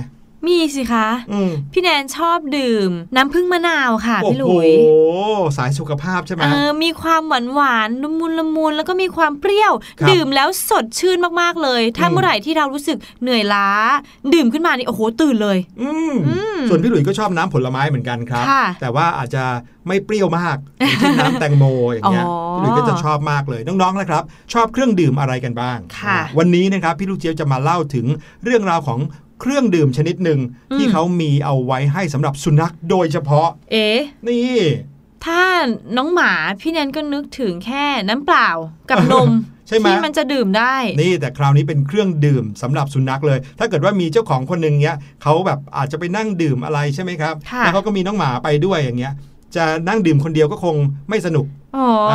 มีสิคะอืมพี่แนนชอบดื่ม น้ำผึ้งมะนาวค่ะโอ้พี่หลุโหยสายสุขภาพใช่ไหมเออมีความหวานหวานๆละมุนละมุนแล้วก็มีความเปรี้ยวครับดื่มแล้วสดชื่นมากๆเลย ถ้าอืมเมื่อไหร่ที่เรารู้สึกเหนื่อยล้า ดื่มขึ้นมานี่โอ้โหตื่นเลย อืมอืมส่วนพี่หลุยก็ชอบน้ำผลไม้เหมือนกันครับค่ะแต่ว่าอาจจะไม่เปรี้ยวมากอย่างเช่นน้ำแตงโมอย่างเงี้ยอ๋อพี่หลุยก็จะชอบมากเลยน้องๆนะครับ ชอบเครื่องดื่มอะไรกันบ้างค่ะวันนี้นะครับพี่ลูกเจี๊ยบจะมาเล่าถึงเรื่องราวของ เครื่องดื่มชนิดหนึ่งที่เขามีเอาไว้ให้สำหรับสุนัขโดยเฉพาะ เอ๊ะนี่ ถ้าน้องหมาพี่แนนก็นึกถึงแค่น้ำเปล่ากับนมใช่ไหมที่มันจะดื่มได้ นี่แต่คราวนี้เป็นเครื่องดื่มสำหรับสุนัขเลย ถ้าเกิดว่ามีเจ้าของคนหนึ่งเนี้ยเขาแบบอาจจะไปนั่งดื่มอะไรใช่ไหมครับค่ะแล้วเขาก็มีน้องหมาไปด้วยอย่างเงี้ย จะนั่งดื่มคนเดียวก็คงไม่สนุกอ๋อออ่า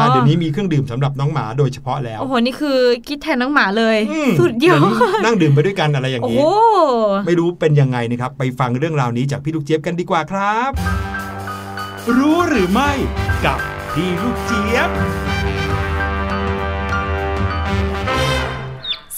เดี๋ยวนี้มีเครื่องดื่มสำหรับน้องหมาโดยเฉพาะแล้ว โอ้โห นี่คือคิดแทนน้องหมาเลยอืมสุดยอเหมืดนนั่งดื่มไปด้วยกันอะไรอย่างโอ้นี้โหไม่รู้เป็นยังไงนะครับ ไปฟังเรื่องราวนี้จากพี่ลูกเจี๊ยบกันดีกว่าครับ รู้หรือไม่กับพี่ลูกเจี๊ยบ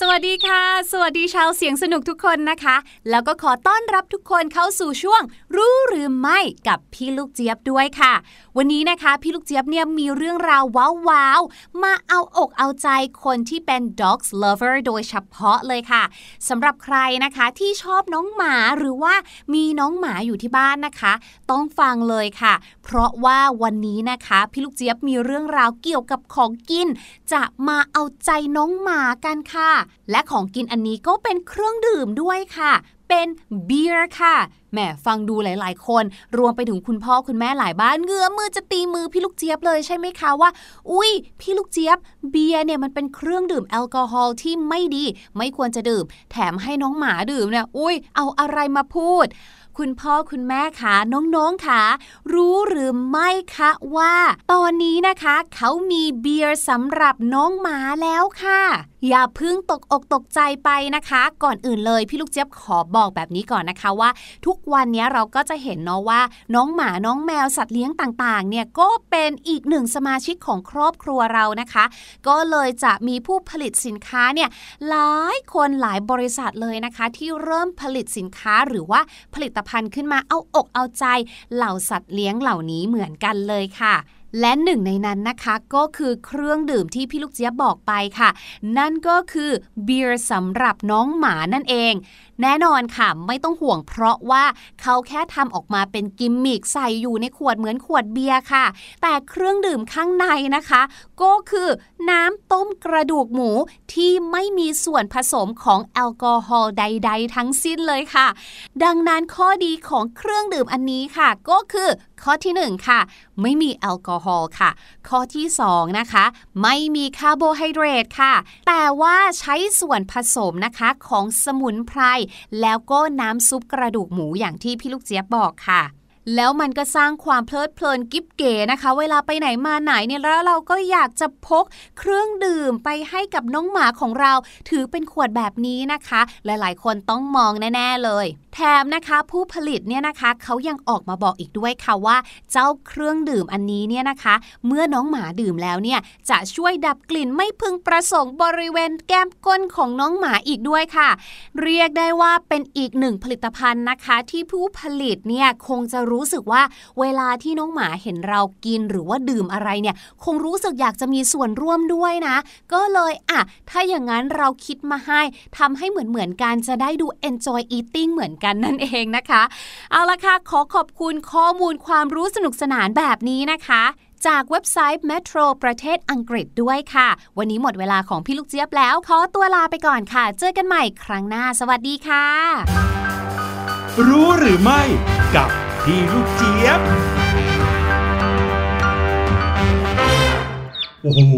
วัสดีค่ะ สวัสดีชาวเสียงสนุกทุกคนนะคะ แล้วก็ขอต้อนรับทุกคนเข้าสู่ช่วง รู้หรือไม่กับพี่ลูกเจี๊ยบด้วยค่ะ วันนี้นะคะ พี่ลูกเจี๊ยบเนี่ยมีเรื่องราวว้าวๆมาเอาอกเอาใจคนที่เป็น dogs lover โดยเฉพาะเลยค่ะสำหรับใครนะคะที่ชอบน้องหมาหรือว่ามีน้องหมาอยู่ที่บ้านนะคะ ต้องฟังเลยค่ะ เพราะว่าวันนี้นะคะ พี่ลูกเจี๊ยบมีเรื่องราวเกี่ยวกับของกิน จะมาเอาใจน้องหมากันค่ะและของกินอันนี้ก็เป็นเครื่องดื่มด้วยค่ะ เป็นเบียร์ค่ะแหมฟังดูหลาย ๆ คน รวมไปถึงคุณพ่อคุณแม่หลายบ้านเงื้อมือจะตีมือพี่ลูกเจี๊ยบเลยใช่ไหมคะว่า อุ้ยพี่ลูกเจี๊ยบ เบียร์เนี่ยมันเป็นเครื่องดื่มแอลกอฮอล์ที่ไม่ดี ไม่ควรจะดื่ม แถมให้น้องหมาดื่มเนี่ยอุ้ยเอาอะไรมาพูด คุณพ่อคุณแม่คะน้องๆคะรู้หรือไม่คะว่า ตอนนี้นะคะ เขามีเบียร์สำหรับน้องหมาแล้วค่ะ อย่าพึ่งตกอกตกใจไปนะคะ ก่อนอื่นเลยพี่ลูกเจี๊ยบขอบอกแบบนี้ก่อนนะคะว่า ทุกวันนี้เราก็จะเห็นเนาะว่า น้องหมาน้องแมวสัตว์เลี้ยงต่างๆ เนี่ยก็เป็นอีกหนึ่งสมาชิกของครอบครัวเรานะคะ ก็เลยจะมีผู้ผลิตสินค้าเนี่ยหลายคนหลายบริษัทเลยนะคะ ที่เริ่มผลิตสินค้าหรือว่าผลิตภัณฑ์ขึ้นมาเอาอกเอาใจเหล่าสัตว์เลี้ยงเหล่านี้เหมือนกันเลยค่ะ และหนึ่งในนั้นนะคะก็คือเครื่องดื่มที่พี่ลูกเจี๊ยบบอกไปค่ะ นั่นก็คือเบียร์สำหรับน้องหมานั่นเองแน่นอนค่ะ ไม่ต้องห่วงเพราะว่าเขาแค่ทำออกมาเป็นกิมมิคใส่อยู่ในขวดเหมือนขวดเบียร์ค่ะ แต่เครื่องดื่มข้างในนะคะ ก็คือน้ำต้มกระดูกหมูที่ไม่มีส่วนผสมของแอลกอฮอล์ใด ๆ ทั้งสิ้นเลยค่ะ ดังนั้นข้อดีของเครื่องดื่มอันนี้ค่ะ ก็คือข้อที่หนึ่งค่ะ ไม่มีแอลกอฮอล์ค่ะ ข้อที่สองนะคะ ไม่มีคาร์โบไฮเดรตค่ะ แต่ว่าใช้ส่วนผสมนะคะของสมุนไพรแล้วก็น้ำซุปกระดูกหมูอย่างที่พี่ลูกเจี๊ยบบอกค่ะ แล้วมันก็สร้างความเพลิดเพลินกิ๊บเก๋นะคะ เวลาไปไหนมาไหนเนี่ยแล้วเราก็อยากจะพกเครื่องดื่มไปให้กับน้องหมาของเรา ถือเป็นขวดแบบนี้นะคะ หลายๆ คนต้องมองแน่ ๆ เลย แถมนะคะผู้ผลิตเนี่ยนะคะเขายังออกมาบอกอีกด้วยค่ะว่า เจ้าเครื่องดื่มอันนี้เนี่ยนะคะ เมื่อน้องหมาดื่มแล้วเนี่ยจะช่วยดับกลิ่นไม่พึงประสงค์บริเวณแก้มก้นของน้องหมาอีกด้วยค่ะ เรียกได้ว่าเป็นอีกหนึ่งผลิตภัณฑ์นะคะ ที่ผู้ผลิตเนี่ยคงจะรูู้สึกว่าเวลาที่น้องหมาเห็นเรากินหรือว่าดื่มอะไรเนี่ย คงรู้สึกอยากจะมีส่วนร่วมด้วยนะ ก็เลยอะถ้าอย่างนั้นเราคิดมาให้ทำให้เหมือนเหมือนกันจะได้ดู enjoy eating เหมือนกันนั่นเองนะคะ เอาละค่ะ ขอขอบคุณข้อมูลความรู้สนุกสนานแบบนี้นะคะจากเว็บไซต์ Metro ประเทศอังกฤษด้วยค่ะ วันนี้หมดเวลาของพี่ลูกเจี๊ยบแล้ว ขอตัวลาไปก่อนค่ะ เจอกันใหม่ครั้งหน้า สวัสดีค่ะ รู้หรือไม่กับพี่ลูกเจี๊ยบ โอ้โห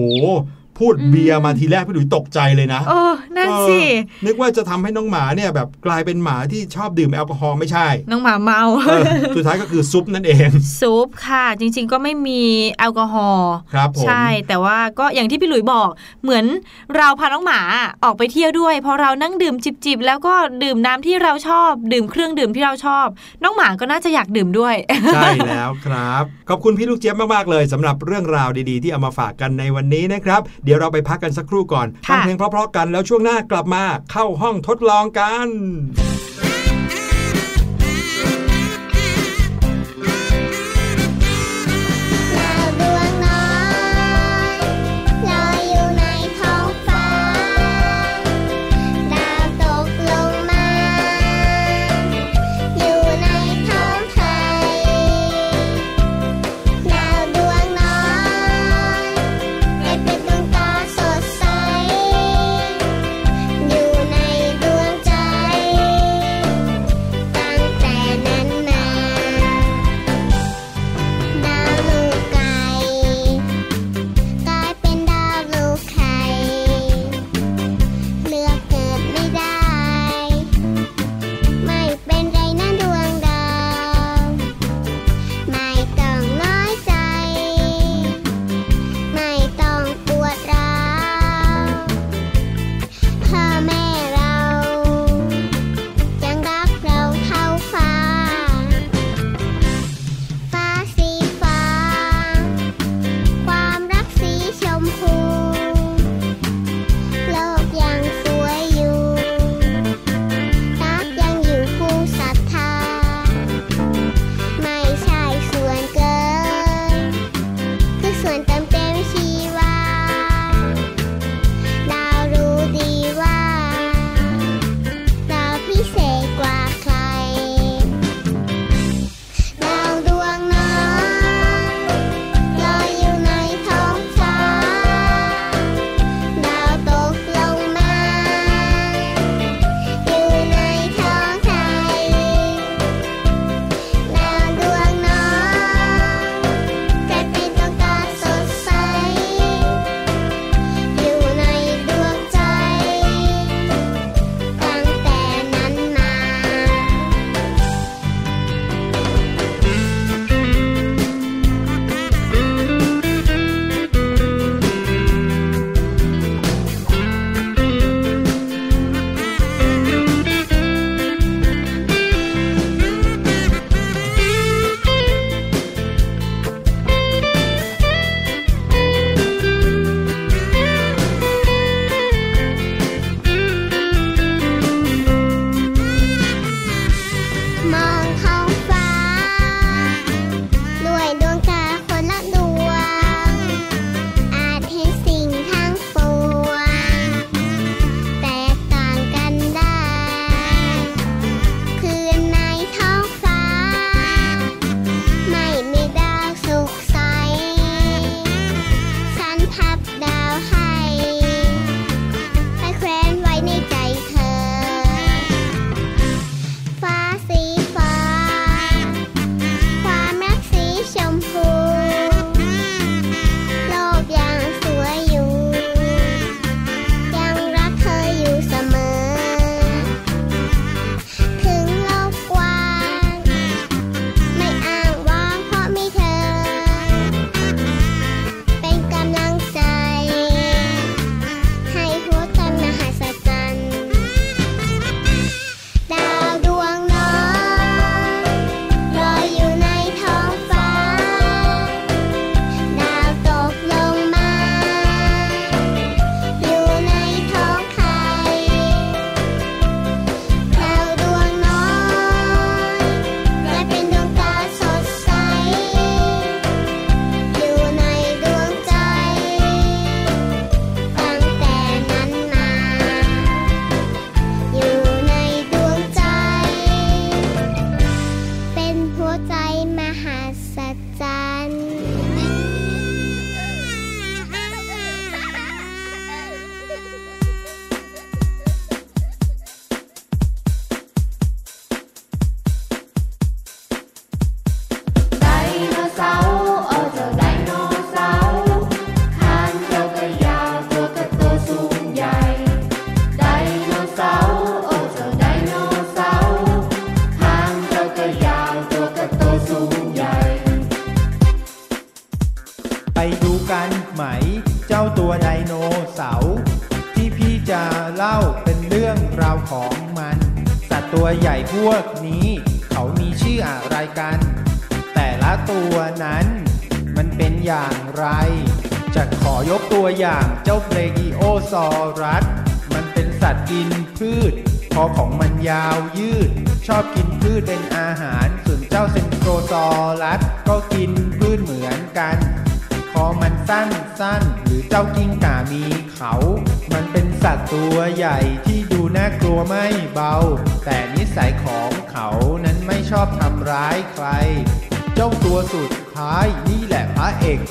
พูดเบียร์มาทีแรกพี่หลุยตกใจเลยนะโอ้นั่นสิเออนึกว่าจะทำให้น้องหมาเนี่ยแบบกลายเป็นหมาที่ชอบดื่มแอลกอฮอล์ไม่ใช่ น้องหมาเมาเออสุดท้ายก็คือซุปนั่นเอง ซุปค่ะ จริง ๆ ก็ไม่มีแอลกอฮอล์ครับผมใช่แต่ว่าก็อย่างที่พี่หลุยบอกเหมือนเราพาน้องหมาออกไปเที่ยวด้วย พอเรานั่งดื่มจิบๆแล้วก็ดื่มน้ำที่เราชอบ ดื่มเครื่องดื่มที่เราชอบ น้องหมาก็น่าจะอยากดื่มด้วยใช่แล้วครับขอบคุณพี่ลูกเจี๊ยบมากๆเลยสำหรับเรื่องราวดีๆ ที่เอามาฝากกันในวันนี้นะครับเดี๋ยวเราไปพักกันสักครู่ก่อนฟัค่ะงเพลงเพราะๆกันแล้วช่วงหน้ากลับมาเข้าห้องทดลองกัน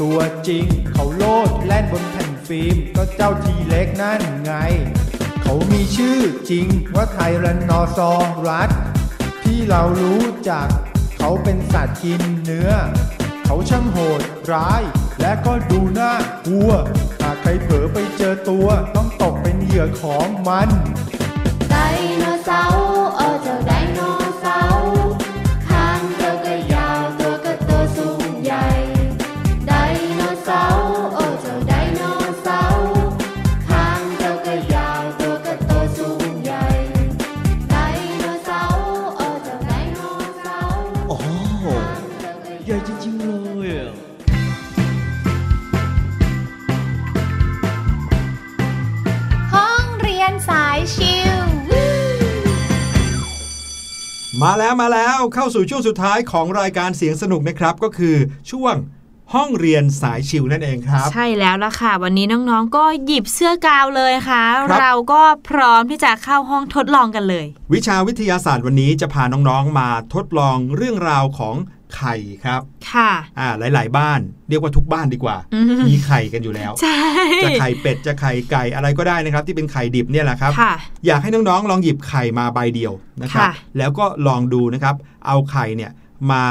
ตัวจริง เขาโลดแล่นบนแผ่นฟิล์ม ก็เจ้าทีเล็กนั่นไง เขามีชื่อจริงว่าไทแรนนอซอรัสที่เรารู้จัก เขาเป็นสัตว์กินเนื้อ เขาช่างโหดร้าย และก็ดูน่ากลัว หากใครเผลอไปเจอตัว ต้องตกเป็นเหยื่อของมัน เข้าสู่ช่วงสุดท้ายของรายการเสียงสนุกนะครับ ก็คือช่วงห้องเรียนสายชิวนั่นเองครับ ใช่แล้วล่ะค่ะ วันนี้น้องๆก็หยิบเสื้อกาวเลยค่ะครับเราก็พร้อมที่จะเข้าห้องทดลองกันเลย วิชาวิทยาศาสตร์วันนี้จะพาน้องๆมาทดลองเรื่องราวของไข่ครับ ค่ะ อ่า หลาย ๆ บ้าน เรียกว่าทุกบ้านดีกว่าอืมมีไข่กันอยู่แล้ว ใช่ จะไข่เป็ด จะไข่ไก่ อะไรก็ได้นะครับ ที่เป็นไข่ดิบเนี่ยแหละครับค่ะอยากให้น้อง ๆ ลองหยิบไข่มาใบเดียวนะครับค่ะแล้วก็ลองดูนะครับ เอาไข่เนี่ยมา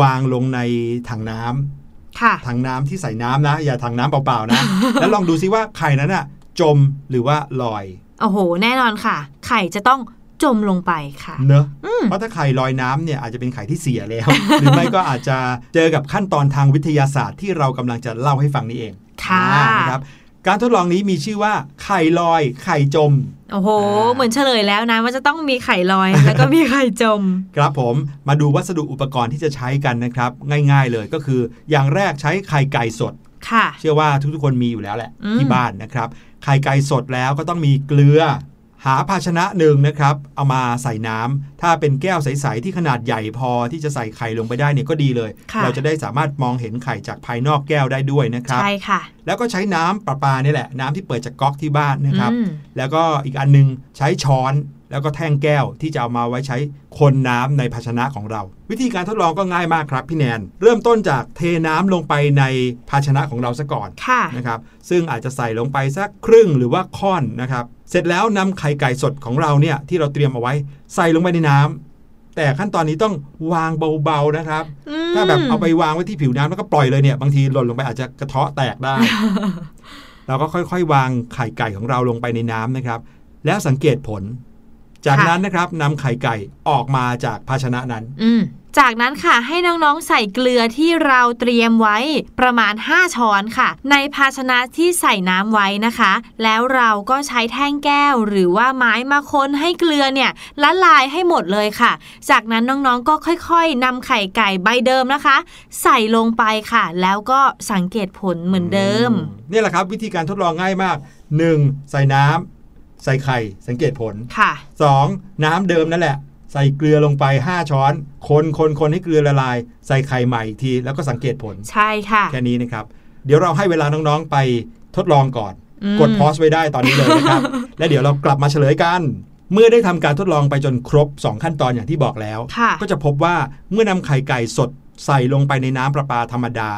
วางลงในถังน้ำค่ะถังน้ำที่ใส่น้ำนะ อย่าถังน้ำเปล่าๆนะ แล้วลองดูซิว่าไข่นั้นอะจมหรือว่าลอย โอ้โห แน่นอนค่ะ ไข่จะต้องจมลงไปค่ะ เนอะอืมเพราะถ้าไข่ลอยน้ำเนี่ยอาจจะเป็นไข่ที่เสียแล้ว หรือไม่ก็อาจจะเจอกับขั้นตอนทางวิทยาศาสตร์ที่เรากำลังจะเล่าให้ฟังนี่เอง ค่ะอ่านะครับ การทดลองนี้มีชื่อว่าไข่ลอย ไข่จม โอ้โหอ่าเหมือนเฉลยแล้วนะว่าจะต้องมีไข่ลอย แล้วก็มีไข่จม ครับผมมาดูวัสดุอุปกรณ์ที่จะใช้กันนะครับ ง่ายๆเลยก็คือ อย่างแรกใช้ไข่ไก่สดค่ะเชื่อว่าทุกๆคนมีอยู่แล้วแหละอืมที่บ้านนะครับ ไข่ไก่สดแล้วก็ต้องมีเกลือ หาภาชนะหนึ่งนะครับ เอามาใส่น้ำถ้าเป็นแก้วใส ๆ ที่ขนาดใหญ่พอที่จะใส่ไข่ลงไปได้เนี่ยก็ดีเลยค่ะเราจะได้สามารถมองเห็นไข่จากภายนอกแก้วได้ด้วยนะครับใช่ค่ะ แล้วก็ใช้น้ำประปาเนี่ยแหละน้ำที่เปิดจากก๊อกที่บ้านนะครับอืมแล้วก็อีกอันนึงใช้ช้อน แล้วก็แท่งแก้วที่จะเอามาไว้ใช้คนน้ำในภาชนะของเรา วิธีการทดลองก็ง่ายมากครับพี่แนน เริ่มต้นจากเทน้ำลงไปในภาชนะของเราซะก่อนค่ะนะครับซึ่งอาจจะใส่ลงไปสักครึ่งหรือว่าค่อนนะครับเสร็จแล้วนำไข่ไก่สดของเราเนี่ยที่เราเตรียมเอาไว้ใส่ลงไปในน้ำแต่ขั้นตอนนี้ต้องวางเบาๆนะครับอืมถ้าแบบเอาไปวางไว้ที่ผิวน้ำแล้วก็ปล่อยเลยเนี่ยบางทีหล่นลงไปอาจจะกระเทาะแตกได้ เราก็ค่อยๆ วางไข่ไก่ของเราลงไปในน้ำนะครับ แล้วสังเกตผล จากค่ะนั้นนะครับนำไข่ไก่ออกมาจากภาชนะนั้น อืมจากนั้นค่ะให้น้องๆใส่เกลือที่เราเตรียมไว้ประมาณ 5 ช้อนค่ะ ในภาชนะที่ใส่น้ำไว้นะคะ แล้วเราก็ใช้แท่งแก้ว หรือว่าไม้มาคนให้เกลือเนี่ยละลายให้หมดเลยค่ะ จากนั้นน้องๆก็ค่อยๆนำไข่ไก่ใบเดิมนะคะ ใส่ลงไปค่ะ แล้วก็สังเกตผลเหมือนเดิมนี่แหละครับ วิธีการทดลองง่ายมาก 1. ใส่น้ำ ใส่ไข่สังเกตผลค่ะ 2. น้ำเดิมนั่นแหละ ใส่เกลือลงไป 5 ช้อน คนคนคนให้เกลือละลาย ใส่ไข่ใหม่อีกทีแล้วก็สังเกตผล ใช่ค่ะ แค่นี้นะครับ เดี๋ยวเราให้เวลาน้องๆไปทดลองก่อนอืมกดพอสไว้ได้ตอนนี้เลยนะครับ และเดี๋ยวเรากลับมาเฉลยกัน เมื่อได้ทำการทดลองไปจนครบ 2 ขั้นตอนอย่างที่บอกแล้วค่ะก็จะพบว่าเมื่อนำไข่ไก่สดใส่ลงไปในน้ำประปาธรรมดา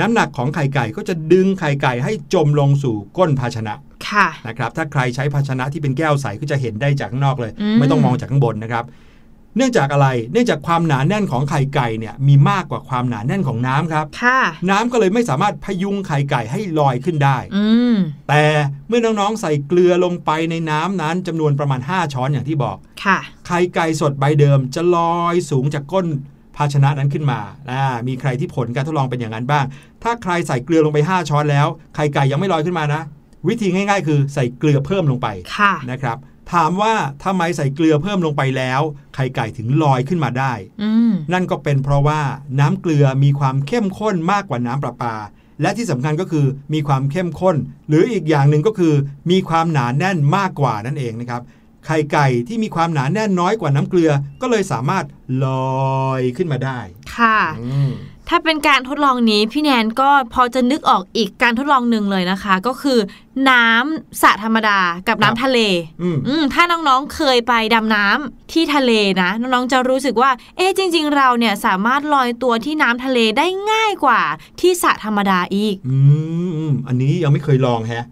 น้ำหนักของไข่ไก่ก็จะดึงไข่ไก่ให้จมลงสู่ก้นภาชนะ ค่ะนะครับถ้าใครใช้ภาชนะที่เป็นแก้วใสก็จะเห็นได้จากข้างนอกเลยอืมไม่ต้องมองจากข้างบนนะครับ เนื่องจากอะไรเนื่องจากความหนาแน่นของไข่ไก่เนี่ยมีมากกว่าความหนาแน่นของน้ำครับค่ะน้ำก็เลยไม่สามารถพยุงไข่ไก่ให้ลอยขึ้นได้อืมแต่เมื่อน้องๆใส่เกลือลงไปในน้ำนั้นจำนวนประมาณ 5 ช้อนอย่างที่บอกค่ะไข่ไก่สดใบเดิมจะลอยสูงจากก้นภาชนะนั้นขึ้นมาอ่ามีใครที่ผลการทดลองเป็นอย่างนั้นบ้าง ถ้าใครใส่เกลือลงไป 5 ช้อนแล้ว ไข่ไก่ยังไม่ลอยขึ้นมานะ วิธีง่ายๆ คือใส่เกลือเพิ่มลงไปค่ะนะครับ ถามว่าทำไมใส่เกลือเพิ่มลงไปแล้ว ไข่ไก่ถึงลอยขึ้นมาได้อืมนั่นก็เป็นเพราะว่าน้ำเกลือมีความเข้มข้นมากกว่าน้ำประปา และที่สำคัญก็คือมีความเข้มข้น หรืออีกอย่างหนึ่งก็คือ มีความหนาแน่นมากกว่านั่นเองนะครับไข่ไก่ที่มีความหนาแน่นน้อยกว่าน้ำเกลือ ก็เลยสามารถลอยขึ้นมาได้ ค่ะอืมถ้าเป็นการทดลองนี้พี่แนนก็พอจะนึกออกอีกการทดลองหนึ่งเลยนะคะ ก็คือ น้ำสระธรรมดากับน้ำทะเล อืมอืมถ้าน้องๆเคยไปดำน้ำที่ทะเลนะ น้องๆจะรู้สึกว่า เอ๊ะจริง ๆ เราเนี่ยสามารถลอยตัวที่น้ำทะเลได้ง่ายกว่าที่สระธรรมดาอีกอืมอืมอันนี้ยังไม่เคยลองแฮะ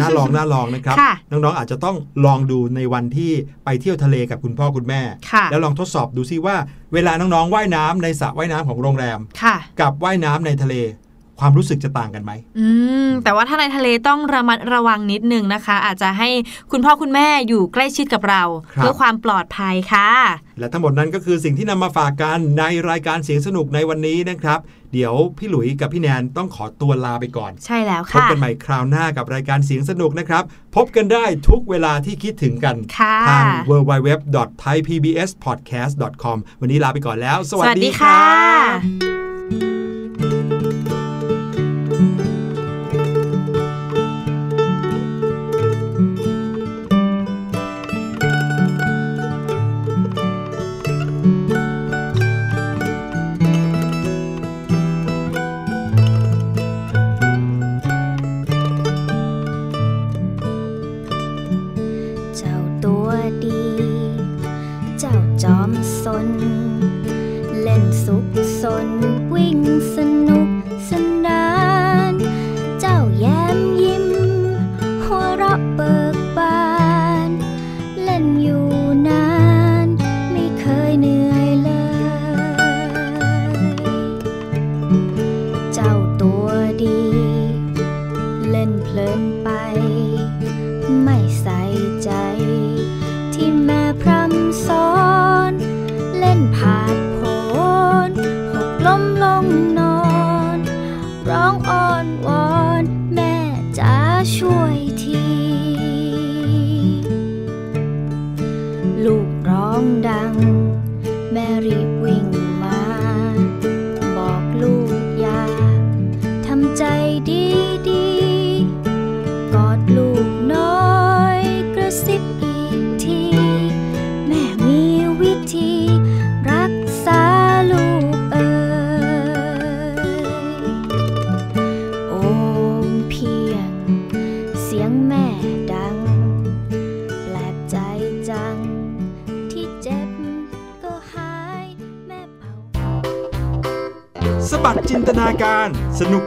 น่าลองน่าลองนะครับค่ะน้องๆอาจจะต้องลองดูในวันที่ไปเที่ยวทะเลกับคุณพ่อคุณแม่ค่ะแล้วลองทดสอบดูซิว่า เวลาน้องๆว่ายน้ำในสระว่ายน้ำของโรงแรมค่ะกับว่ายน้ำในทะเล ความรู้สึกจะต่างกันไหมอืมแต่ว่าถ้าในทะเลต้องระมัดระวังนิดนึงนะคะ อาจจะให้คุณพ่อคุณแม่อยู่ใกล้ชิดกับเราครับเพื่อความปลอดภัยค่ะ และทั้งหมดนั้นก็คือสิ่งที่นำมาฝากกันในรายการเสียงสนุกในวันนี้นะครับ เดี๋ยวพี่หลุยกับพี่แนนต้องขอตัวลาไปก่อน ใช่แล้วพบค่ะกันใหม่คราวหน้ากับรายการเสียงสนุกนะครับ พบกันได้ทุกเวลาที่คิดถึงกันค่ะทาง www.thaipbspodcast.com วันนี้ลาไปก่อนแล้ว สวัสวัสสดีดีค่ะ